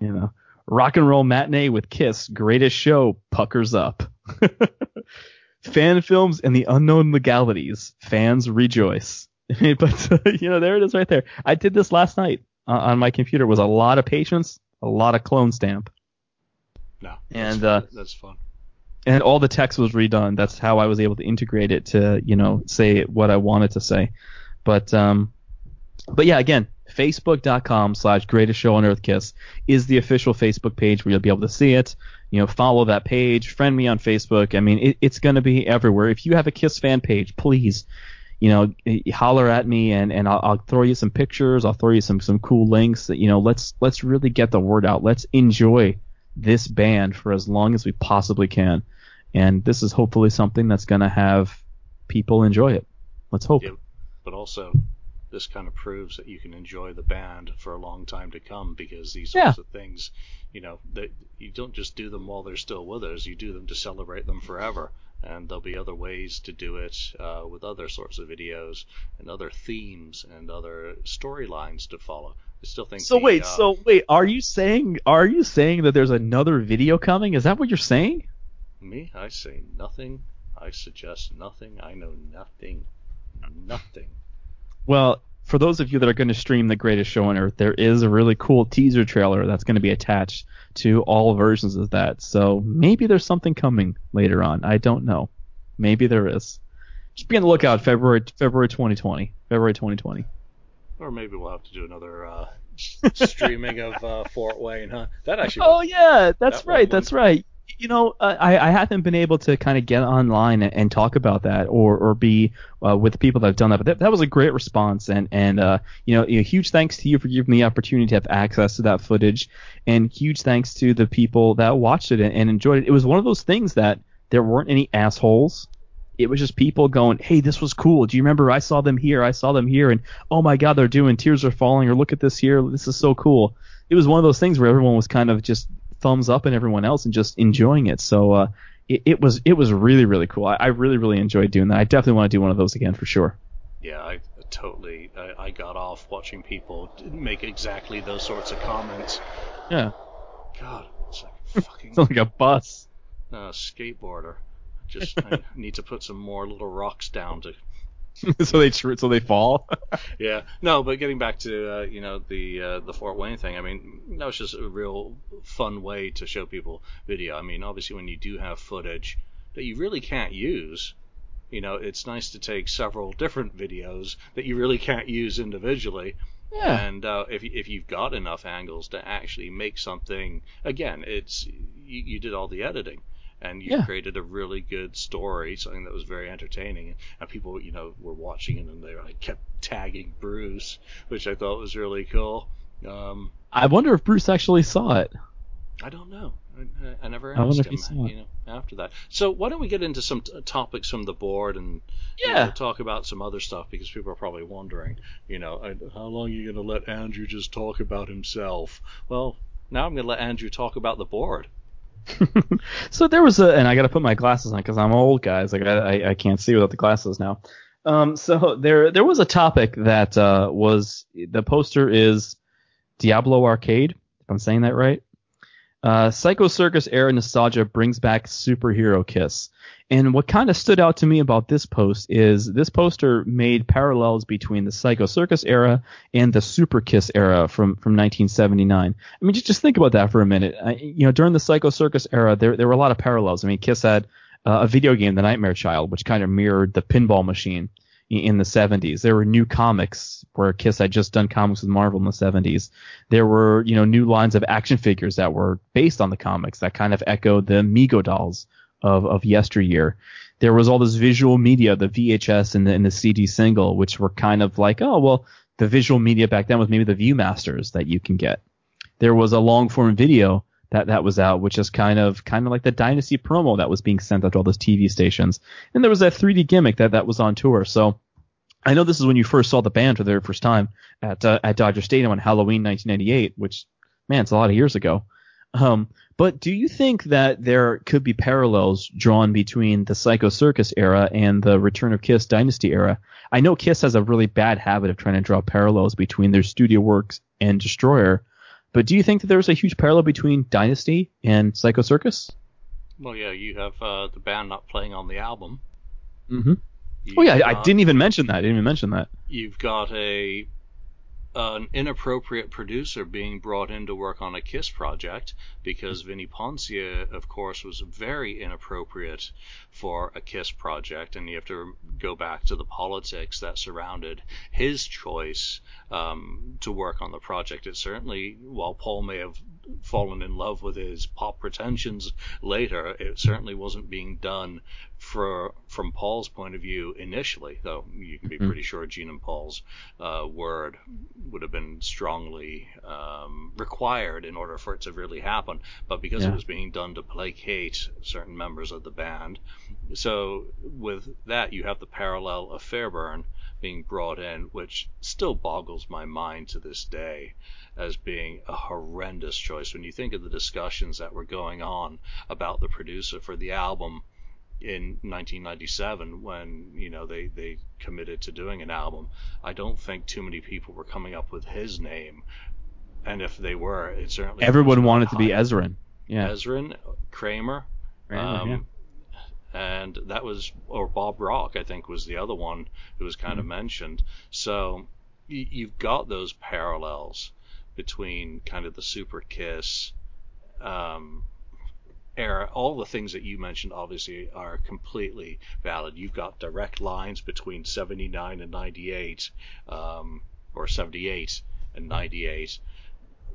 You know, rock and roll matinee with Kiss, greatest show, puckers up. <laughs> Fan films and the unknown legalities, fans rejoice. <laughs> but uh, you know, there it is right there. I did this last night uh, on my computer. It was a lot of patience, a lot of clone stamp. No, and that's, uh, that's fun and all the text was redone. That's how I was able to integrate it to, you know, say what I wanted to say. But, um, but yeah, again, facebook.com slash greatest show on earth kiss is the official Facebook page where you'll be able to see it. You know, follow that page, friend me on Facebook. I mean, it, it's going to be everywhere. If you have a Kiss fan page, please, you know, holler at me and, and I'll, I'll throw you some pictures. I'll throw you some, some cool links. You know, let's, let's really get the word out. Let's enjoy this band for as long as we possibly can. And this is hopefully something that's going to have people enjoy it. Let's hope. Yeah, but also, this kind of proves that you can enjoy the band for a long time to come because these yeah. sorts of things, you know, that you don't just do them while they're still with us. You do them to celebrate them forever. And there'll be other ways to do it uh, with other sorts of videos and other themes and other storylines to follow. I still think. So the, wait, uh, so wait, are you saying are you saying that there's another video coming? Is that what you're saying? Me, I say nothing. I suggest nothing. I know nothing. Nothing. Well, for those of you that are going to stream The Greatest Show on Earth, there is a really cool teaser trailer that's going to be attached to all versions of that. So maybe there's something coming later on. I don't know. Maybe there is. Just be on the lookout. February February 2020. February 2020. Or maybe we'll have to do another uh, streaming of uh, Fort Wayne, huh? That actually. Oh yeah, that's that right. That's right you know, uh, I, I haven't been able to kind of get online and, and talk about that or, or be uh, with people that have done that. But that, that was a great response, and and uh, you know, a huge thanks to you for giving me the opportunity to have access to that footage, and huge thanks to the people that watched it and, and enjoyed it. It was one of those things that there weren't any assholes. It was just people going, "Hey, this was cool. Do you remember I saw them here? I saw them here, and oh my God, they're doing Tears Are Falling, or look at this here. This is so cool." It was one of those things where everyone was kind of just thumbs up and everyone else and just enjoying it. So uh, it, it, was it was really really cool. I, I, really really enjoyed doing that. I definitely want to do one of those again for sure. Yeah, I totally. I, I got off watching people make exactly those sorts of comments. Yeah. God, it's like <laughs> fucking. it's like a bus. Uh, skateboarder. Just I <laughs> need to put some more little rocks down to <laughs> so they so they fall. <laughs> yeah, no, but getting back to uh, you know the uh, the Fort Wayne thing, I mean that was just a real fun way to show people video. I mean, obviously when you do have footage that you really can't use, you know, it's nice to take several different videos that you really can't use individually. Yeah. And uh, if if you've got enough angles to actually make something, again, it's you, you did all the editing and you yeah. created a really good story, something that was very entertaining. And people, you know, were watching it and they like, kept tagging Bruce, which I thought was really cool. Um, I wonder if Bruce actually saw it. I don't know. I, I never asked him. You know, after that. So why don't we get into some t- topics from the board and yeah, you know, we'll talk about some other stuff because people are probably wondering, you know, how long are you going to let Andrew just talk about himself? Well, now I'm going to let Andrew talk about the board. <laughs> so there was a, and I got to put my glasses on because I'm old, guys. Like I, I can't see without the glasses now. Um, so there, there was a topic that uh, was the poster is Diablo Arcade. If I'm saying that right. Uh, Psycho Circus era nostalgia brings back superhero Kiss. And what kind of stood out to me about this post is this poster made parallels between the Psycho Circus era and the Super Kiss era from, from 1979. I mean, just, just think about that for a minute. I, you know, during the Psycho Circus era, there, there were a lot of parallels. I mean, Kiss had uh, a video game, The Nightmare Child, which kind of mirrored the pinball machine in the 70s. There were new comics where Kiss had just done comics with Marvel in the 70s. There were, you know, new lines of action figures that were based on the comics that kind of echoed the Mego dolls of, of yesteryear. There was all this visual media, the VHS and the, and the CD single, which were kind of like, oh, well, the visual media back then was maybe the Viewmasters that you can get. There was a long form video that, that was out, which is kind of, kind of like the Dynasty promo that was being sent out to all those TV stations. And there was that 3D gimmick that, that was on tour. So, I know this is when you first saw the band for the very first time at uh, at Dodger Stadium on Halloween 1998, which man, it's a lot of years ago. Um, but do you think that there could be parallels drawn between the Psycho Circus era and the Return of Kiss Dynasty era? I know Kiss has a really bad habit of trying to draw parallels between their studio works and Destroyer, but do you think that there's a huge parallel between Dynasty and Psycho Circus? Well, yeah, you have uh, the band not playing on the album. Mm-hmm. Oh yeah, got, I didn't even mention that. I didn't even mention that. You've got a an inappropriate producer being brought in to work on a Kiss project because Vinnie Poncia, of course, was very inappropriate for a Kiss project, and you have to go back to the politics that surrounded his choice um, to work on the project. It certainly, while Paul may have fallen in love with his pop pretensions later, it certainly wasn't being done for from Paul's point of view initially, though you can be mm-hmm. pretty sure Gene and Paul's uh, word would have been strongly um, required in order for it to really happen. But because yeah. it was being done to placate certain members of the band, so with that you have the parallel of Fairbairn being brought in, which still boggles my mind to this day as being a horrendous choice. When you think of the discussions that were going on about the producer for the album in 1997 when you know they they committed to doing an album. I don't think too many people were coming up with his name, and if they were, it certainly everyone wanted to be Ezrin. Yeah, Ezrin, Kramer, Kramer um, yeah. and that was or Bob Rock I think was the other one who was kind mm-hmm. of mentioned. So you've got those parallels between kind of the Super Kiss. Um, era, all the things that you mentioned obviously are completely valid. You've got direct lines between 79 and 98, um, or 78 and 98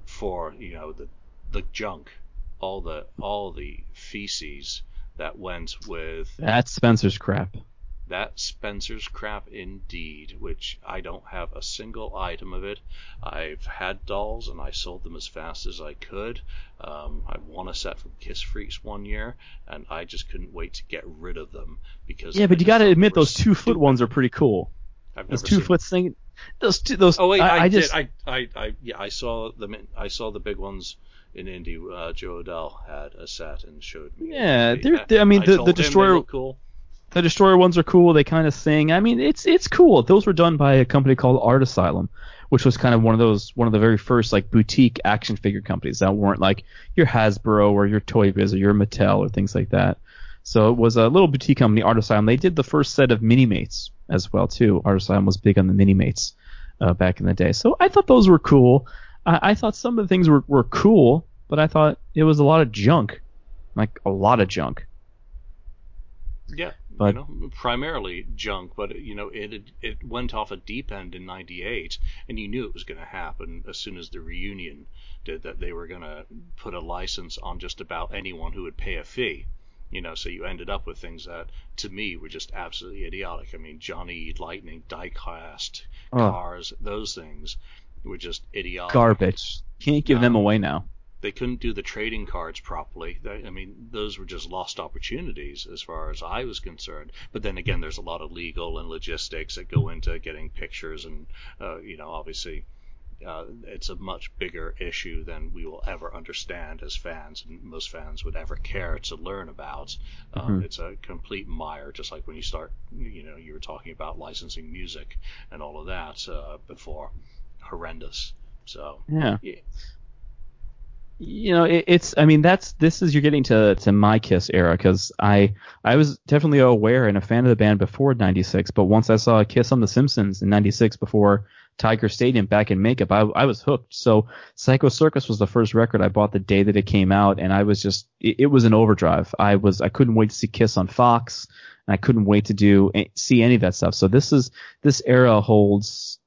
for, you know, the, the junk, all the, all the feces that went with. That's Spencer's crap. That Spencer's crap indeed, which I don't have a single item of it. I've had dolls and I sold them as fast as I could. Um, I won a set from Kiss Freaks one year, and I just couldn't wait to get rid of them because. Yeah, but you got to admit those two foot ones are pretty cool. I've those two foot thing. Those two, those. Oh wait, I, I, I just. Did. I, I, I, yeah, I saw them. In, I saw the big ones in Indy. Uh, Jo Adell had a set and showed me. Yeah, they're, they're, I mean, the, the destroyer. Cool. The Destroyer ones are cool. They kind of sing. I mean, it's it's cool. Those were done by a company called Art Asylum, which was kind of one of those one of the very first like boutique action figure companies that weren't like your Hasbro or your Toy Biz or your Mattel or things like that. So it was a little boutique company, Art Asylum. They did the first set of Mini-Mates as well too. Art Asylum was big on the Mini-Mates uh, back in the day. So I thought those were cool. I, I thought some of the things were, were cool, but I thought it was a lot of junk, like a lot of junk. Yeah, but, you know, primarily junk, but you know, it it went off a deep end in '98, and you knew it was going to happen as soon as the reunion did. That they were going to put a license on just about anyone who would pay a fee. You know, so you ended up with things that, to me, were just absolutely idiotic. I mean, Johnny E. Lightning diecast oh. cars, those things were just idiotic. Garbage. Can't give um, them away now they couldn't do the trading cards properly. I mean, those were just lost opportunities as far as I was concerned. But then again, there's a lot of legal and logistics that go into getting pictures, and uh, you know, obviously, uh, it's a much bigger issue than we will ever understand as fans, and most fans would ever care to learn about. Um, mm-hmm. It's a complete mire, just like when you start, you know, you were talking about licensing music and all of that uh, before. Horrendous. So yeah. yeah you know it, it's i mean that's this is you're getting to to my kiss era because i i was definitely aware and a fan of the band before 96 but once i saw kiss on the simpsons in 96 before tiger stadium back in makeup i, I was hooked. So psycho circus was the first record i bought the day that it came out and i was just it, it was an overdrive. I was i couldn't wait to see kiss on fox and i couldn't wait to do eh, see any of that stuff. So this is this era holds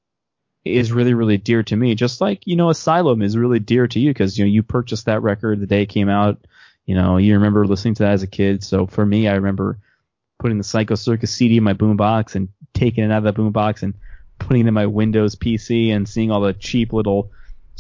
is really really dear to me just like you know asylum is really dear to you because you know you purchased that record the day it came out you know you remember listening to that as a kid so for me i remember putting the psycho circus cd in my boombox and taking it out of the boombox and putting it in my windows pc and seeing all the cheap little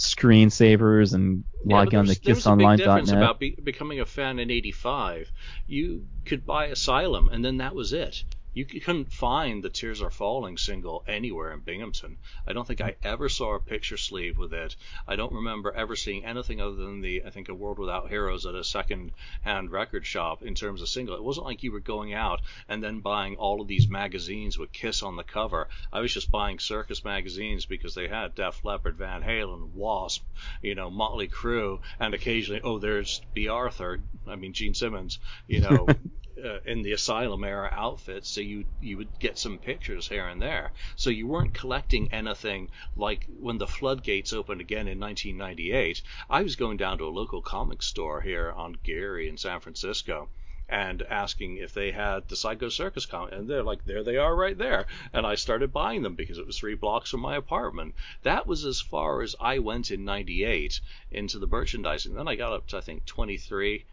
screensavers and yeah, logging on the kissonline.net. There's a big difference about be- becoming a fan in 85. You could buy Asylum and then that was it. You couldn't find the Tears Are Falling single anywhere in Binghamton. I don't think I mm-hmm. ever saw a picture sleeve with it. I don't remember ever seeing anything other than the, I think, A World Without Heroes at a second hand record shop in terms of single. It wasn't like you were going out and then buying all of these magazines with Kiss on the cover. I was just buying circus magazines because they had Def Leppard, Van Halen, Wasp, you know, Motley Crue, and occasionally, oh, there's Bea Arthur, I mean, Gene Simmons, you know. <laughs> uh, in the Asylum era outfits, so you you would get some pictures here and there. So you weren't collecting anything like when the floodgates opened again in 1998. I was going down to a local comic store here on Geary in San Francisco and asking if they had the Psycho Circus comic, and they're like, there they are right there. And I started buying them because it was three blocks from my apartment. That was as far as I went in '98 into the merchandising. Then I got up to I think 23.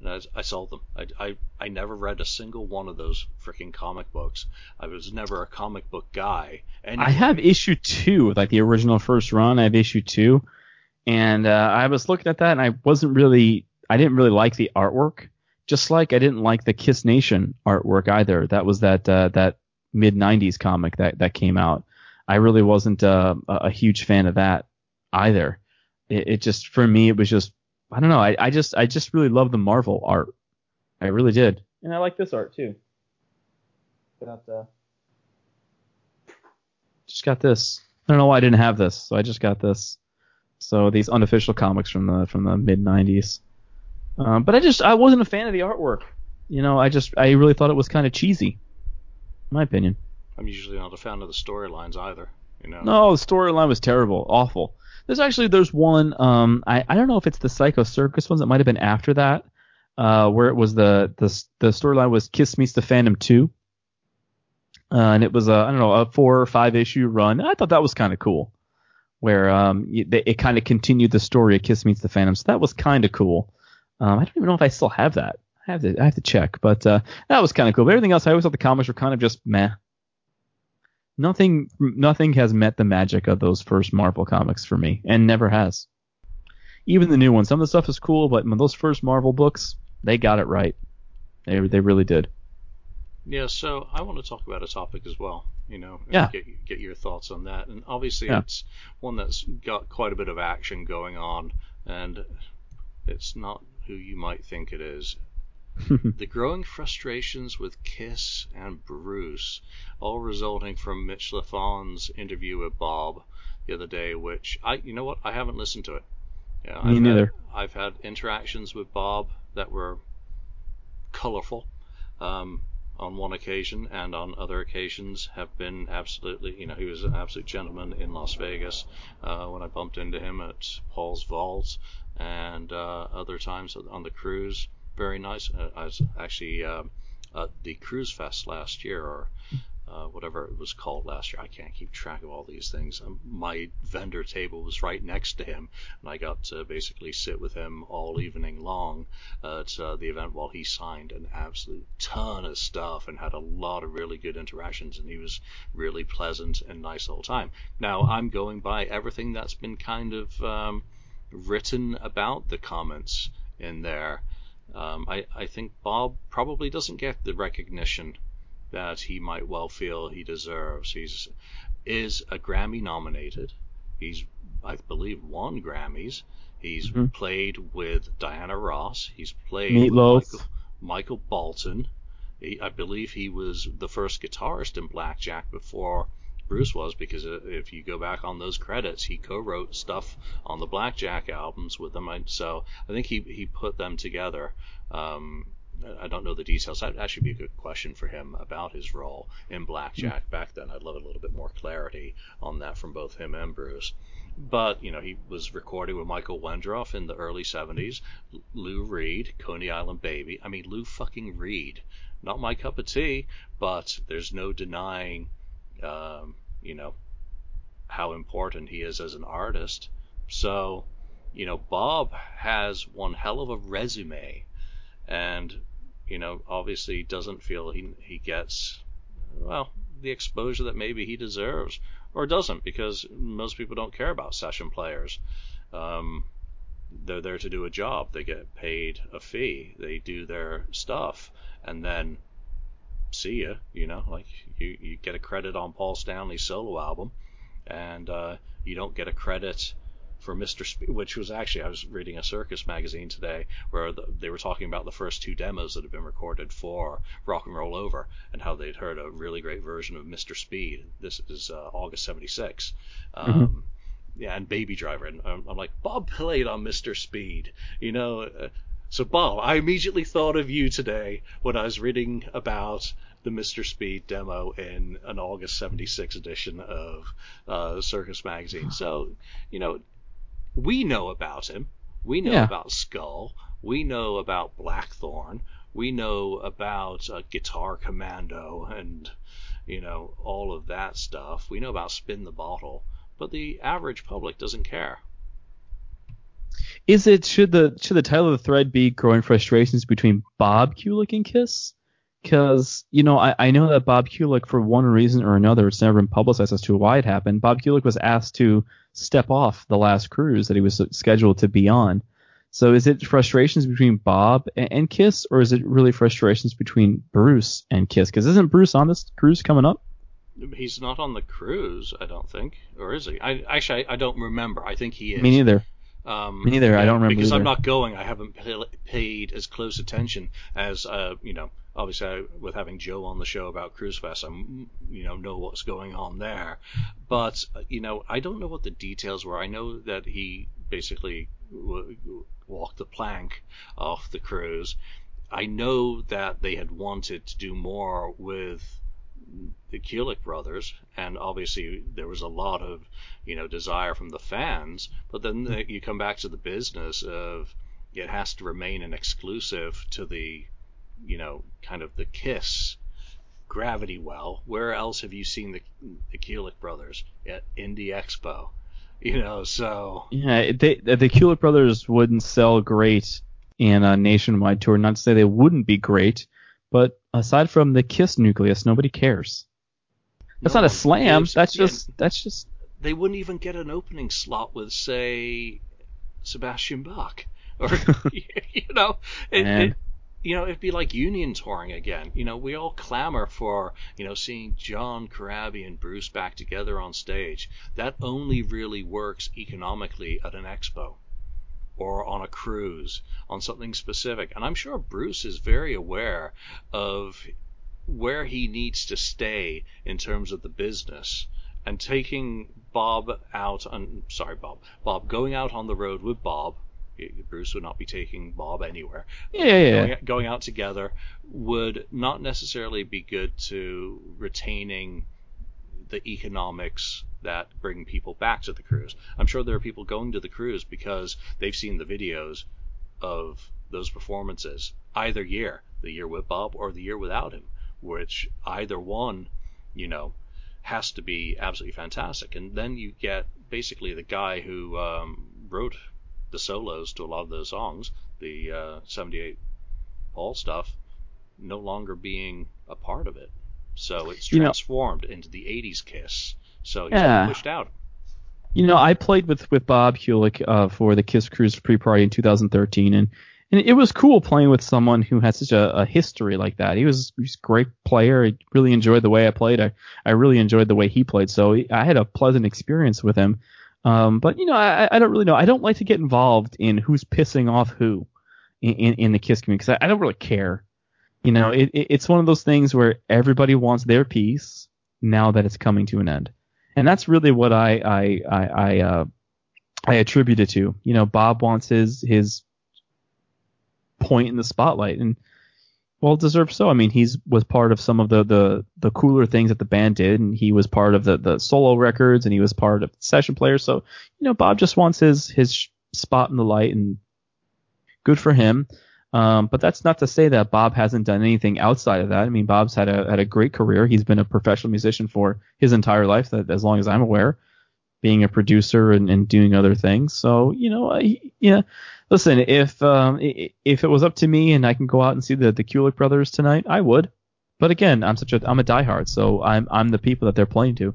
And I, I sold them. I, I, I never read a single one of those freaking comic books. I was never a comic book guy. Anyway. I have issue two, like the original first run. I have issue two, and uh, I was looking at that, and I wasn't really, I didn't really like the artwork. Just like I didn't like the Kiss Nation artwork either. That was that uh, that mid '90s comic that that came out. I really wasn't uh, a huge fan of that either. It, it, just for me it was just I don't know. I, I just I just really love the Marvel art. I really did, and I like this art too. Got uh, just got this. I don't know why I didn't have this, so I just got this. So these unofficial comics from the from the mid '90s. Um, but I just I wasn't a fan of the artwork. You know, I just I really thought it was kind of cheesy, in my opinion. I'm usually not a fan of the storylines either. You know. No, the storyline was terrible, awful. There's actually there's one um I I don't know if it's the Psycho Circus ones. It might have been after that, uh where it was the the the storyline was Kiss meets the Phantom two. Uh, and it was a I don't know a four or five issue run. I thought that was kind of cool, where um it, it kind of continued the story of Kiss meets the Phantom. So that was kind of cool. Um, I don't even know if I still have that. I have to I have to check, but uh, that was kind of cool. But everything else, I always thought the comics were kind of just meh. Nothing nothing has met the magic of those first Marvel comics for me, and never has. Even the new ones, some of the stuff is cool, but those first Marvel books, they got it right. They they really did. Yeah, so I want to talk about a topic as well. You know, yeah. get get your thoughts on that. And obviously, yeah. it's one that's got quite a bit of action going on, and it's not who you might think it is. <laughs> the growing frustrations with Kiss and Bruce, all resulting from Mitch Lafon's interview with Bob the other day, which I, you know what, I haven't listened to it. Yeah, Me I've neither. Had, I've had interactions with Bob that were colorful. Um, on one occasion and on other occasions have been absolutely, you know, he was an absolute gentleman in Las Vegas uh, when I bumped into him at Paul's Vault and uh, other times on the cruise. Very nice. Uh, I was actually uh, at the Cruise Fest last year, or uh, whatever it was called last year. I can't keep track of all these things. Um, my vendor table was right next to him, and I got to basically sit with him all evening long at uh, the event while he signed an absolute ton of stuff and had a lot of really good interactions. And he was really pleasant and nice all the time. Now I'm going by everything that's been kind of um, written about the comments in there. Um, I, I think Bob probably doesn't get the recognition that he might well feel he deserves. He's is a Grammy nominated. He's I believe won Grammys. He's mm-hmm. played with Diana Ross. He's played Meatloaf. with Michael, Michael Bolton. He, I believe he was the first guitarist in Blackjack before Bruce was because if you go back on those credits, he co-wrote stuff on the Blackjack albums with them. So I think he he put them together. Um, I don't know the details. That'd actually be a good question for him about his role in Blackjack mm-hmm. back then. I'd love a little bit more clarity on that from both him and Bruce. But, you know, he was recording with Michael Wendroff in the early 70s. Lou Reed, Coney Island Baby. I mean, Lou fucking Reed. Not my cup of tea, but there's no denying um, you know, how important he is as an artist. So, you know, Bob has one hell of a resume, and you know, obviously doesn't feel he he gets well the exposure that maybe he deserves, or doesn't, because most people don't care about session players. Um, they're there to do a job. They get paid a fee. They do their stuff, and then see you. You know, like you, you get a credit on Paul Stanley's solo album, and uh, you don't get a credit for Mr. Speed, which was actually I was reading a circus magazine today where the, they were talking about the first two demos that had been recorded for Rock and Roll Over and how they'd heard a really great version of Mr. Speed. This is uh, August '76. Mm-hmm. Um, mm-hmm. Yeah, and Baby Driver, and I'm, I'm, like Bob played on Mr. Speed. You know, uh, So, Bob, I immediately thought of you today when I was reading about the Mr. Speed demo in an August 76 edition of uh, Circus Magazine. So, you know, we know about him. We know yeah. about Skull. We know about Blackthorn. We know about uh, Guitar Commando and, you know, all of that stuff. We know about Spin the Bottle. But the average public doesn't care. Is it should the should the title of the thread be growing frustrations between Bob Kulick and Kiss? Because you know I, I know that Bob Kulick for one reason or another it's never been publicized as to why it happened. Bob Kulick was asked to step off the last cruise that he was scheduled to be on. So is it frustrations between Bob and, and Kiss, or is it really frustrations between Bruce and Kiss? Because isn't Bruce on this cruise coming up? He's not on the cruise, I don't think, or is he? I actually I, I don't remember. I think he is. Me neither. Um, Me neither. I don't remember because either. I'm not going. I haven't paid as close attention as uh, you know. Obviously, I, with having Joe on the show about Cruise Fest, I'm you know know what's going on there. But you know, I don't know what the details were. I know that he basically w- walked the plank off the cruise. I know that they had wanted to do more with the Kulick brothers, and obviously there was a lot of you know desire from the fans. But then the, you come back to the business of it has to remain an exclusive to the you know kind of the Kiss Gravity Well. Where else have you seen the the brothers at Indy Expo? You know, so yeah, they, the Kulick brothers wouldn't sell great in a nationwide tour. Not to say they wouldn't be great, but aside from the Kiss nucleus, nobody cares. That's no not a slam. That's just that's just. They wouldn't even get an opening slot with, say, Sebastian Bach, <laughs> or you know, it, it, you know, it'd be like union touring again. You know, we all clamor for, you know, seeing John Corabi and Bruce back together on stage. That only really works economically at an expo or on a cruise on something specific. And I'm sure Bruce is very aware of where he needs to stay in terms of the business. And taking Bob out, on, sorry, Bob, Bob going out on the road with Bob, Bruce would not be taking Bob anywhere. Yeah, yeah, going, yeah. Going out together would not necessarily be good to retaining the economics that bring people back to the cruise. I'm sure there are people going to the cruise because they've seen the videos of those performances either year, the year with Bob or the year without him, which either one, you know, has to be absolutely fantastic. And then you get basically the guy who um, wrote the solos to a lot of those songs, the uh, 78 Paul stuff, no longer being a part of it. So it's transformed you know, into the 80s Kiss. So he's yeah. pushed out. You know, I played with with Bob Kulick uh, for the Kiss Cruise pre-party in 2013, and and it was cool playing with someone who had such a, a history like that. He was, he was a great player. I really enjoyed the way I played. I, I really enjoyed the way he played. So I had a pleasant experience with him. Um, but you know, I, I don't really know. I don't like to get involved in who's pissing off who in, in, in the Kiss community because I, I, don't really care. You know, it, it, it's one of those things where everybody wants their piece now that it's coming to an end and that's really what I I I I, uh, I attribute it to. You know, Bob wants his his point in the spotlight, and well deserved so. I mean, he's was part of some of the the the cooler things that the band did, and he was part of the the solo records, and he was part of the session players. So you know, Bob just wants his his spot in the light, and good for him. Um, but that's not to say that Bob hasn't done anything outside of that. I mean, Bob's had a had a great career. He's been a professional musician for his entire life, that, as long as I'm aware, being a producer and, and doing other things. So you know, yeah. Listen, if um, if it was up to me and I can go out and see the the Kulick brothers tonight, I would. But again, I'm such a I'm a diehard, so I'm I'm the people that they're playing to.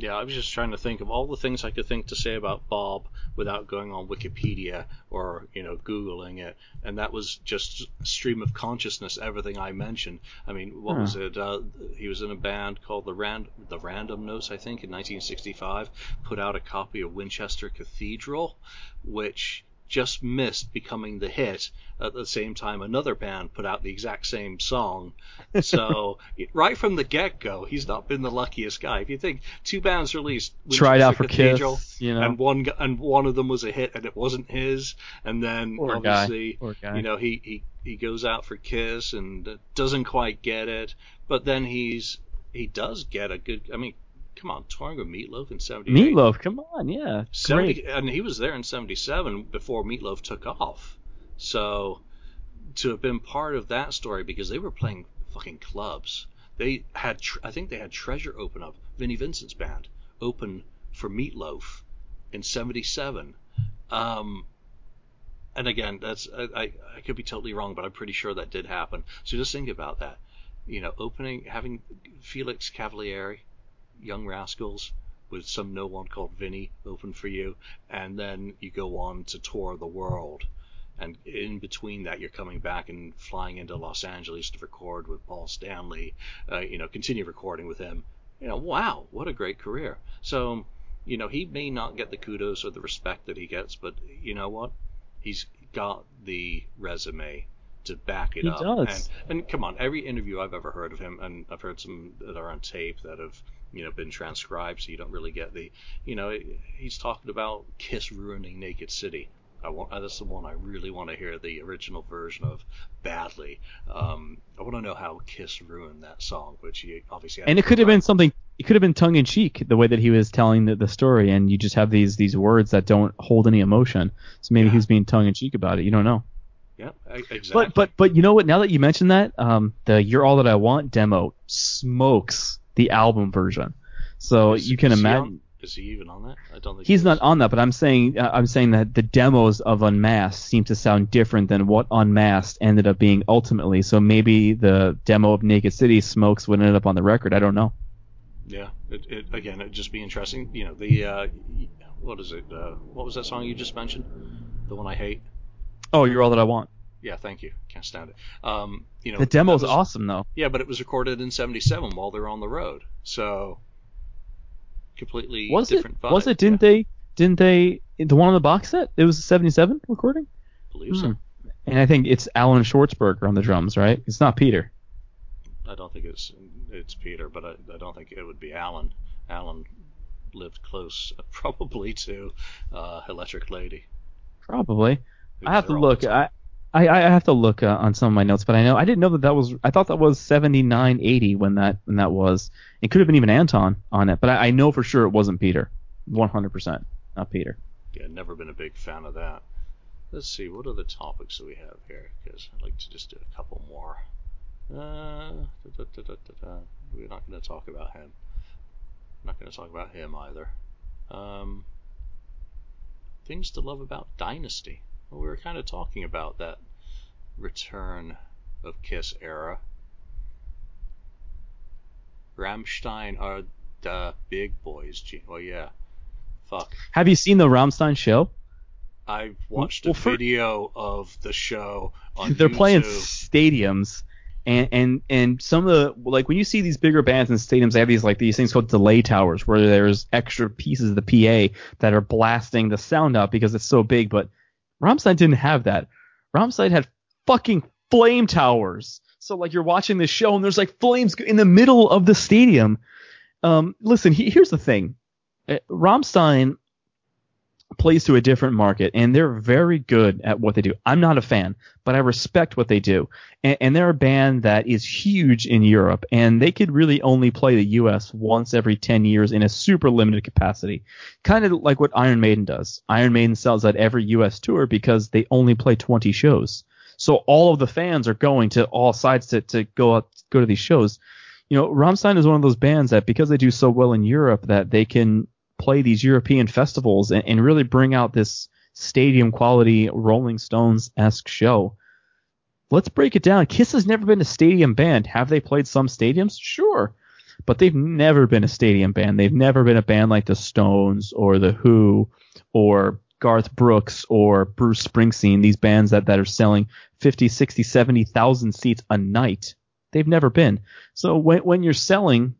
Yeah, I was just trying to think of all the things I could think to say about Bob without going on Wikipedia or, you know, Googling it. And that was just stream of consciousness, everything I mentioned. I mean, what was it? Uh, he was in a band called the, Rand- the Random Notes, I think, in 1965, put out a copy of Winchester Cathedral, which just missed becoming the hit at the same time another band put out the exact same song. <laughs> So right from the get go, he's not been the luckiest guy. If you think two bands released tried out for Cathedral, Kiss, you know, and one and one of them was a hit and it wasn't his, and then Poor obviously you know he he he goes out for Kiss and uh, doesn't quite get it, but then he's he does get a good. I mean, come on, touring with Meatloaf in '78. Meatloaf, come on, yeah, 70, great. And he was there in '77 before Meatloaf took off. So to have been part of that story because they were playing fucking clubs. They had, I think they had Treasure open up, Vinnie Vincent's band open for Meatloaf in '77. Um, and again, that's I, I could be totally wrong, but I'm pretty sure that did happen. So just think about that. You know, opening having Felix Cavaliere Young Rascals with some no one called Vinnie open for you, and then you go on to tour the world. And in between that, you're coming back and flying into Los Angeles to record with Paul Stanley. Uh, you know, continue recording with him. You know, wow, what a great career. So, you know, he may not get the kudos or the respect that he gets, but you know what? He's got the resume to back it he up. Does. And, and come on, every interview I've ever heard of him, and I've heard some that are on tape that have you know been transcribed, so you don't really get the you know he's talking about Kiss ruining Naked City. I want that's the one I really want to hear the original version of badly. Um, I want to know how Kiss ruined that song, which he obviously. and it could have been something. It could have been tongue in cheek the way that he was telling the, the story, and you just have these these words that don't hold any emotion. So maybe yeah. he's being tongue in cheek about it. You don't know. Yeah, exactly. But but but you know what? Now that you mention that, um, the "You're All That I Want" demo smokes the album version. So is, you can imagine. Is he even on that? I don't think he's he not on that. But I'm saying uh, I'm saying that the demos of Unmasked seem to sound different than what Unmasked ended up being ultimately. So maybe the demo of Naked City smokes would end up on the record. I don't know. Yeah, it, it again it'd just be interesting. You know the uh, what is it? Uh, what was that song you just mentioned? The one I hate. Oh, you're all that I want. Yeah, thank you. Can't stand it. Um, you know, the demo's was, awesome though. Yeah, but it was recorded in '77 while they're on the road, so completely was different. It, vibe. Was it? Didn't yeah. they? Didn't they? The one on the box set. It was a '77 recording. I believe so. Hmm. And I think it's Alan Schwartzberger on the drums, right? It's not Peter. I don't think it's it's Peter, but I, I don't think it would be Alan. Alan lived close, <laughs> probably to uh, Electric Lady. Probably. I have to look. I, I, I have to look uh, on some of my notes, but I know I didn't know that that was. I thought that was 7980 when that when that was. It could have been even Anton on it, but I, I know for sure it wasn't Peter. 100%, not Peter. Yeah, never been a big fan of that. Let's see, what are the topics that we have here? Because I'd like to just do a couple more. Uh, da, da, da, We're not going to talk about him. I'm not going to talk about him either. Um, things to love about Dynasty. Well, we were kind of talking about that return of Kiss era. Rammstein are the big boys. Well, yeah. Fuck. Have you seen the Rammstein show? I've watched well, a for, video of the show on They're YouTube. playing stadiums and and and some of the like when you see these bigger bands in stadiums, they have these like these things called delay towers where there's extra pieces of the PA that are blasting the sound out because it's so big. But Rammstein didn't have that. Rammstein had fucking flame towers. So like you're watching this show and there's like flames in the middle of the stadium. Um, listen, he, here's the thing. Uh, Rammstein plays to a different market and they're very good at what they do. I'm not a fan, but I respect what they do. And, and, they're a band that is huge in Europe and they could really only play the US once every 10 years in a super limited capacity. Kind of like what Iron Maiden does. Iron Maiden sells out every US tour because they only play 20 shows. So all of the fans are going to all sides to, to go up, go to these shows. You know, Rammstein is one of those bands that because they do so well in Europe that they can play these European festivals and, and really bring out this stadium quality Rolling Stones esque show. Let's break it down. Kiss has never been a stadium band. Have they played some stadiums? Sure. But they've never been a stadium band. They've never been a band like the Stones or the Who or Garth Brooks or Bruce Springsteen, these bands that, that are selling 50, 60, 70,000 seats a night. They've never been. So when, when you're selling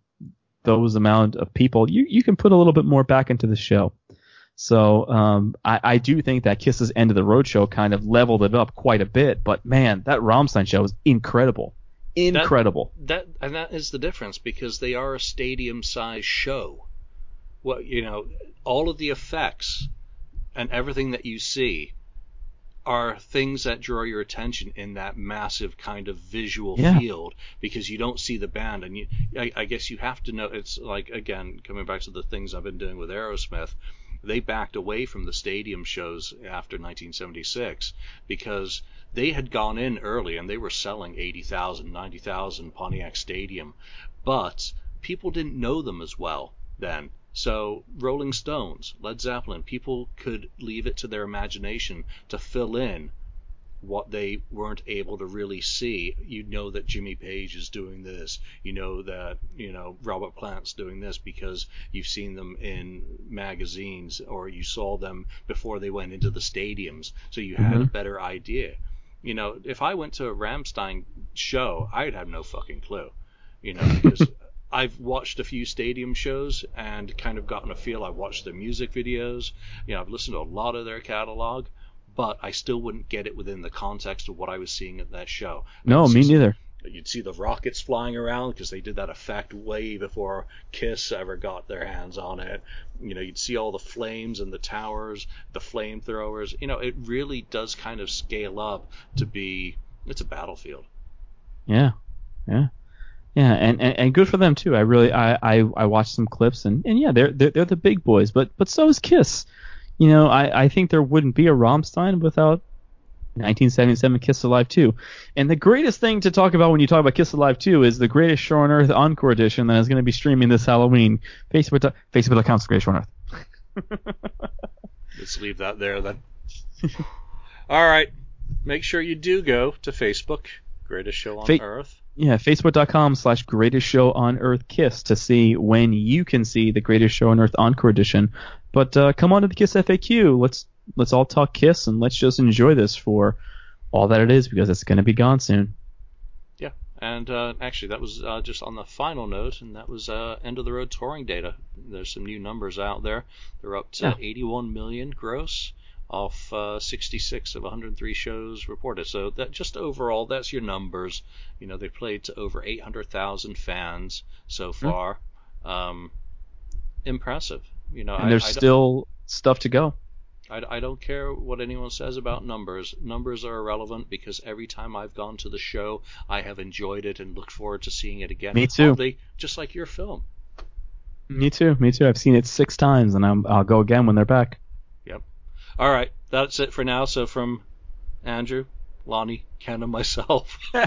those amount of people, you, you can put a little bit more back into the show. So um, I, I do think that Kiss's end of the road show kind of leveled it up quite a bit. But man, that Rammstein show was incredible, incredible. That, that and that is the difference because they are a stadium size show. What you know, all of the effects and everything that you see are things that draw your attention in that massive kind of visual yeah. field because you don't see the band and you I, I, guess you have to know it's like again coming back to the things I've been doing with Aerosmith they backed away from the stadium shows after 1976 because they had gone in early and they were selling 80,000 90,000 Pontiac Stadium but people didn't know them as well then so, Rolling Stones, Led Zeppelin, people could leave it to their imagination to fill in what they weren't able to really see. You know that Jimmy Page is doing this. You know that, you know, Robert Plant's doing this because you've seen them in magazines or you saw them before they went into the stadiums. So you had mm-hmm. a better idea. You know, if I went to a Rammstein show, I'd have no fucking clue. You know, because I've watched a few stadium shows and kind of gotten a feel. I've watched their music videos. You know, I've listened to a lot of their catalog, but I still wouldn't get it within the context of what I was seeing at that show. No, me neither. You'd see the rockets flying around because they did that effect way before Kiss ever got their hands on it. You know, you'd see all the flames and the towers, the flamethrowers. You know, it really does kind of scale up to be it's a battlefield. Yeah, yeah. Yeah, and, and, and good for them too. I really I, I, I watched some clips and, and yeah, they're, they're they're the big boys, but but so is Kiss. You know, I, I think there wouldn't be a Rammstein without 1977 Kiss Alive 2. And the greatest thing to talk about when you talk about Kiss Alive 2 is the Greatest Show on Earth Encore Edition that is going to be streaming this Halloween. Facebook Facebook.com Greatest Show on Earth. <laughs> Let's leave that there then. <laughs> All right. Make sure you do go to Facebook, Greatest Show on Fa- Earth yeah, facebook.com slash greatest show on earth kiss to see when you can see the greatest show on earth encore edition. But uh, come on to the Kiss FAQ. Let's let's all talk Kiss and let's just enjoy this for all that it is because it's going to be gone soon. Yeah, and uh, actually that was uh, just on the final note, and that was uh, end of the road touring data. There's some new numbers out there. They're up to yeah. 81 million gross off uh, 66 of 103 shows reported. So that just overall, that's your numbers. You know, they played to over 800,000 fans so hmm. far. Mm-hmm. Um, impressive. You know, and I, there's I still stuff to go. I, I don't care what anyone says about numbers. Numbers are irrelevant because every time I've gone to the show, I have enjoyed it and looked forward to seeing it again. Me too. Probably just like your film. Me too. Me too. I've seen it six times, and i will go again when they're back. All right, that's it for now. So from Andrew, Lonnie, Ken, and myself, <laughs>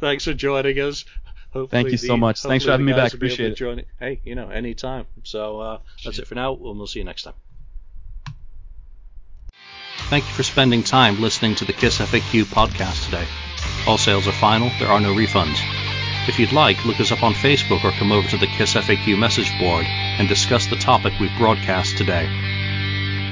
thanks for joining us. Hopefully Thank you the, so much. Thanks for having me back. Appreciate it. Join, hey, you know, anytime. So uh, that's it for now. We'll, we'll see you next time. Thank you for spending time listening to the KISS FAQ podcast today. All sales are final, there are no refunds. If you'd like, look us up on Facebook or come over to the KISS FAQ message board and discuss the topic we've broadcast today.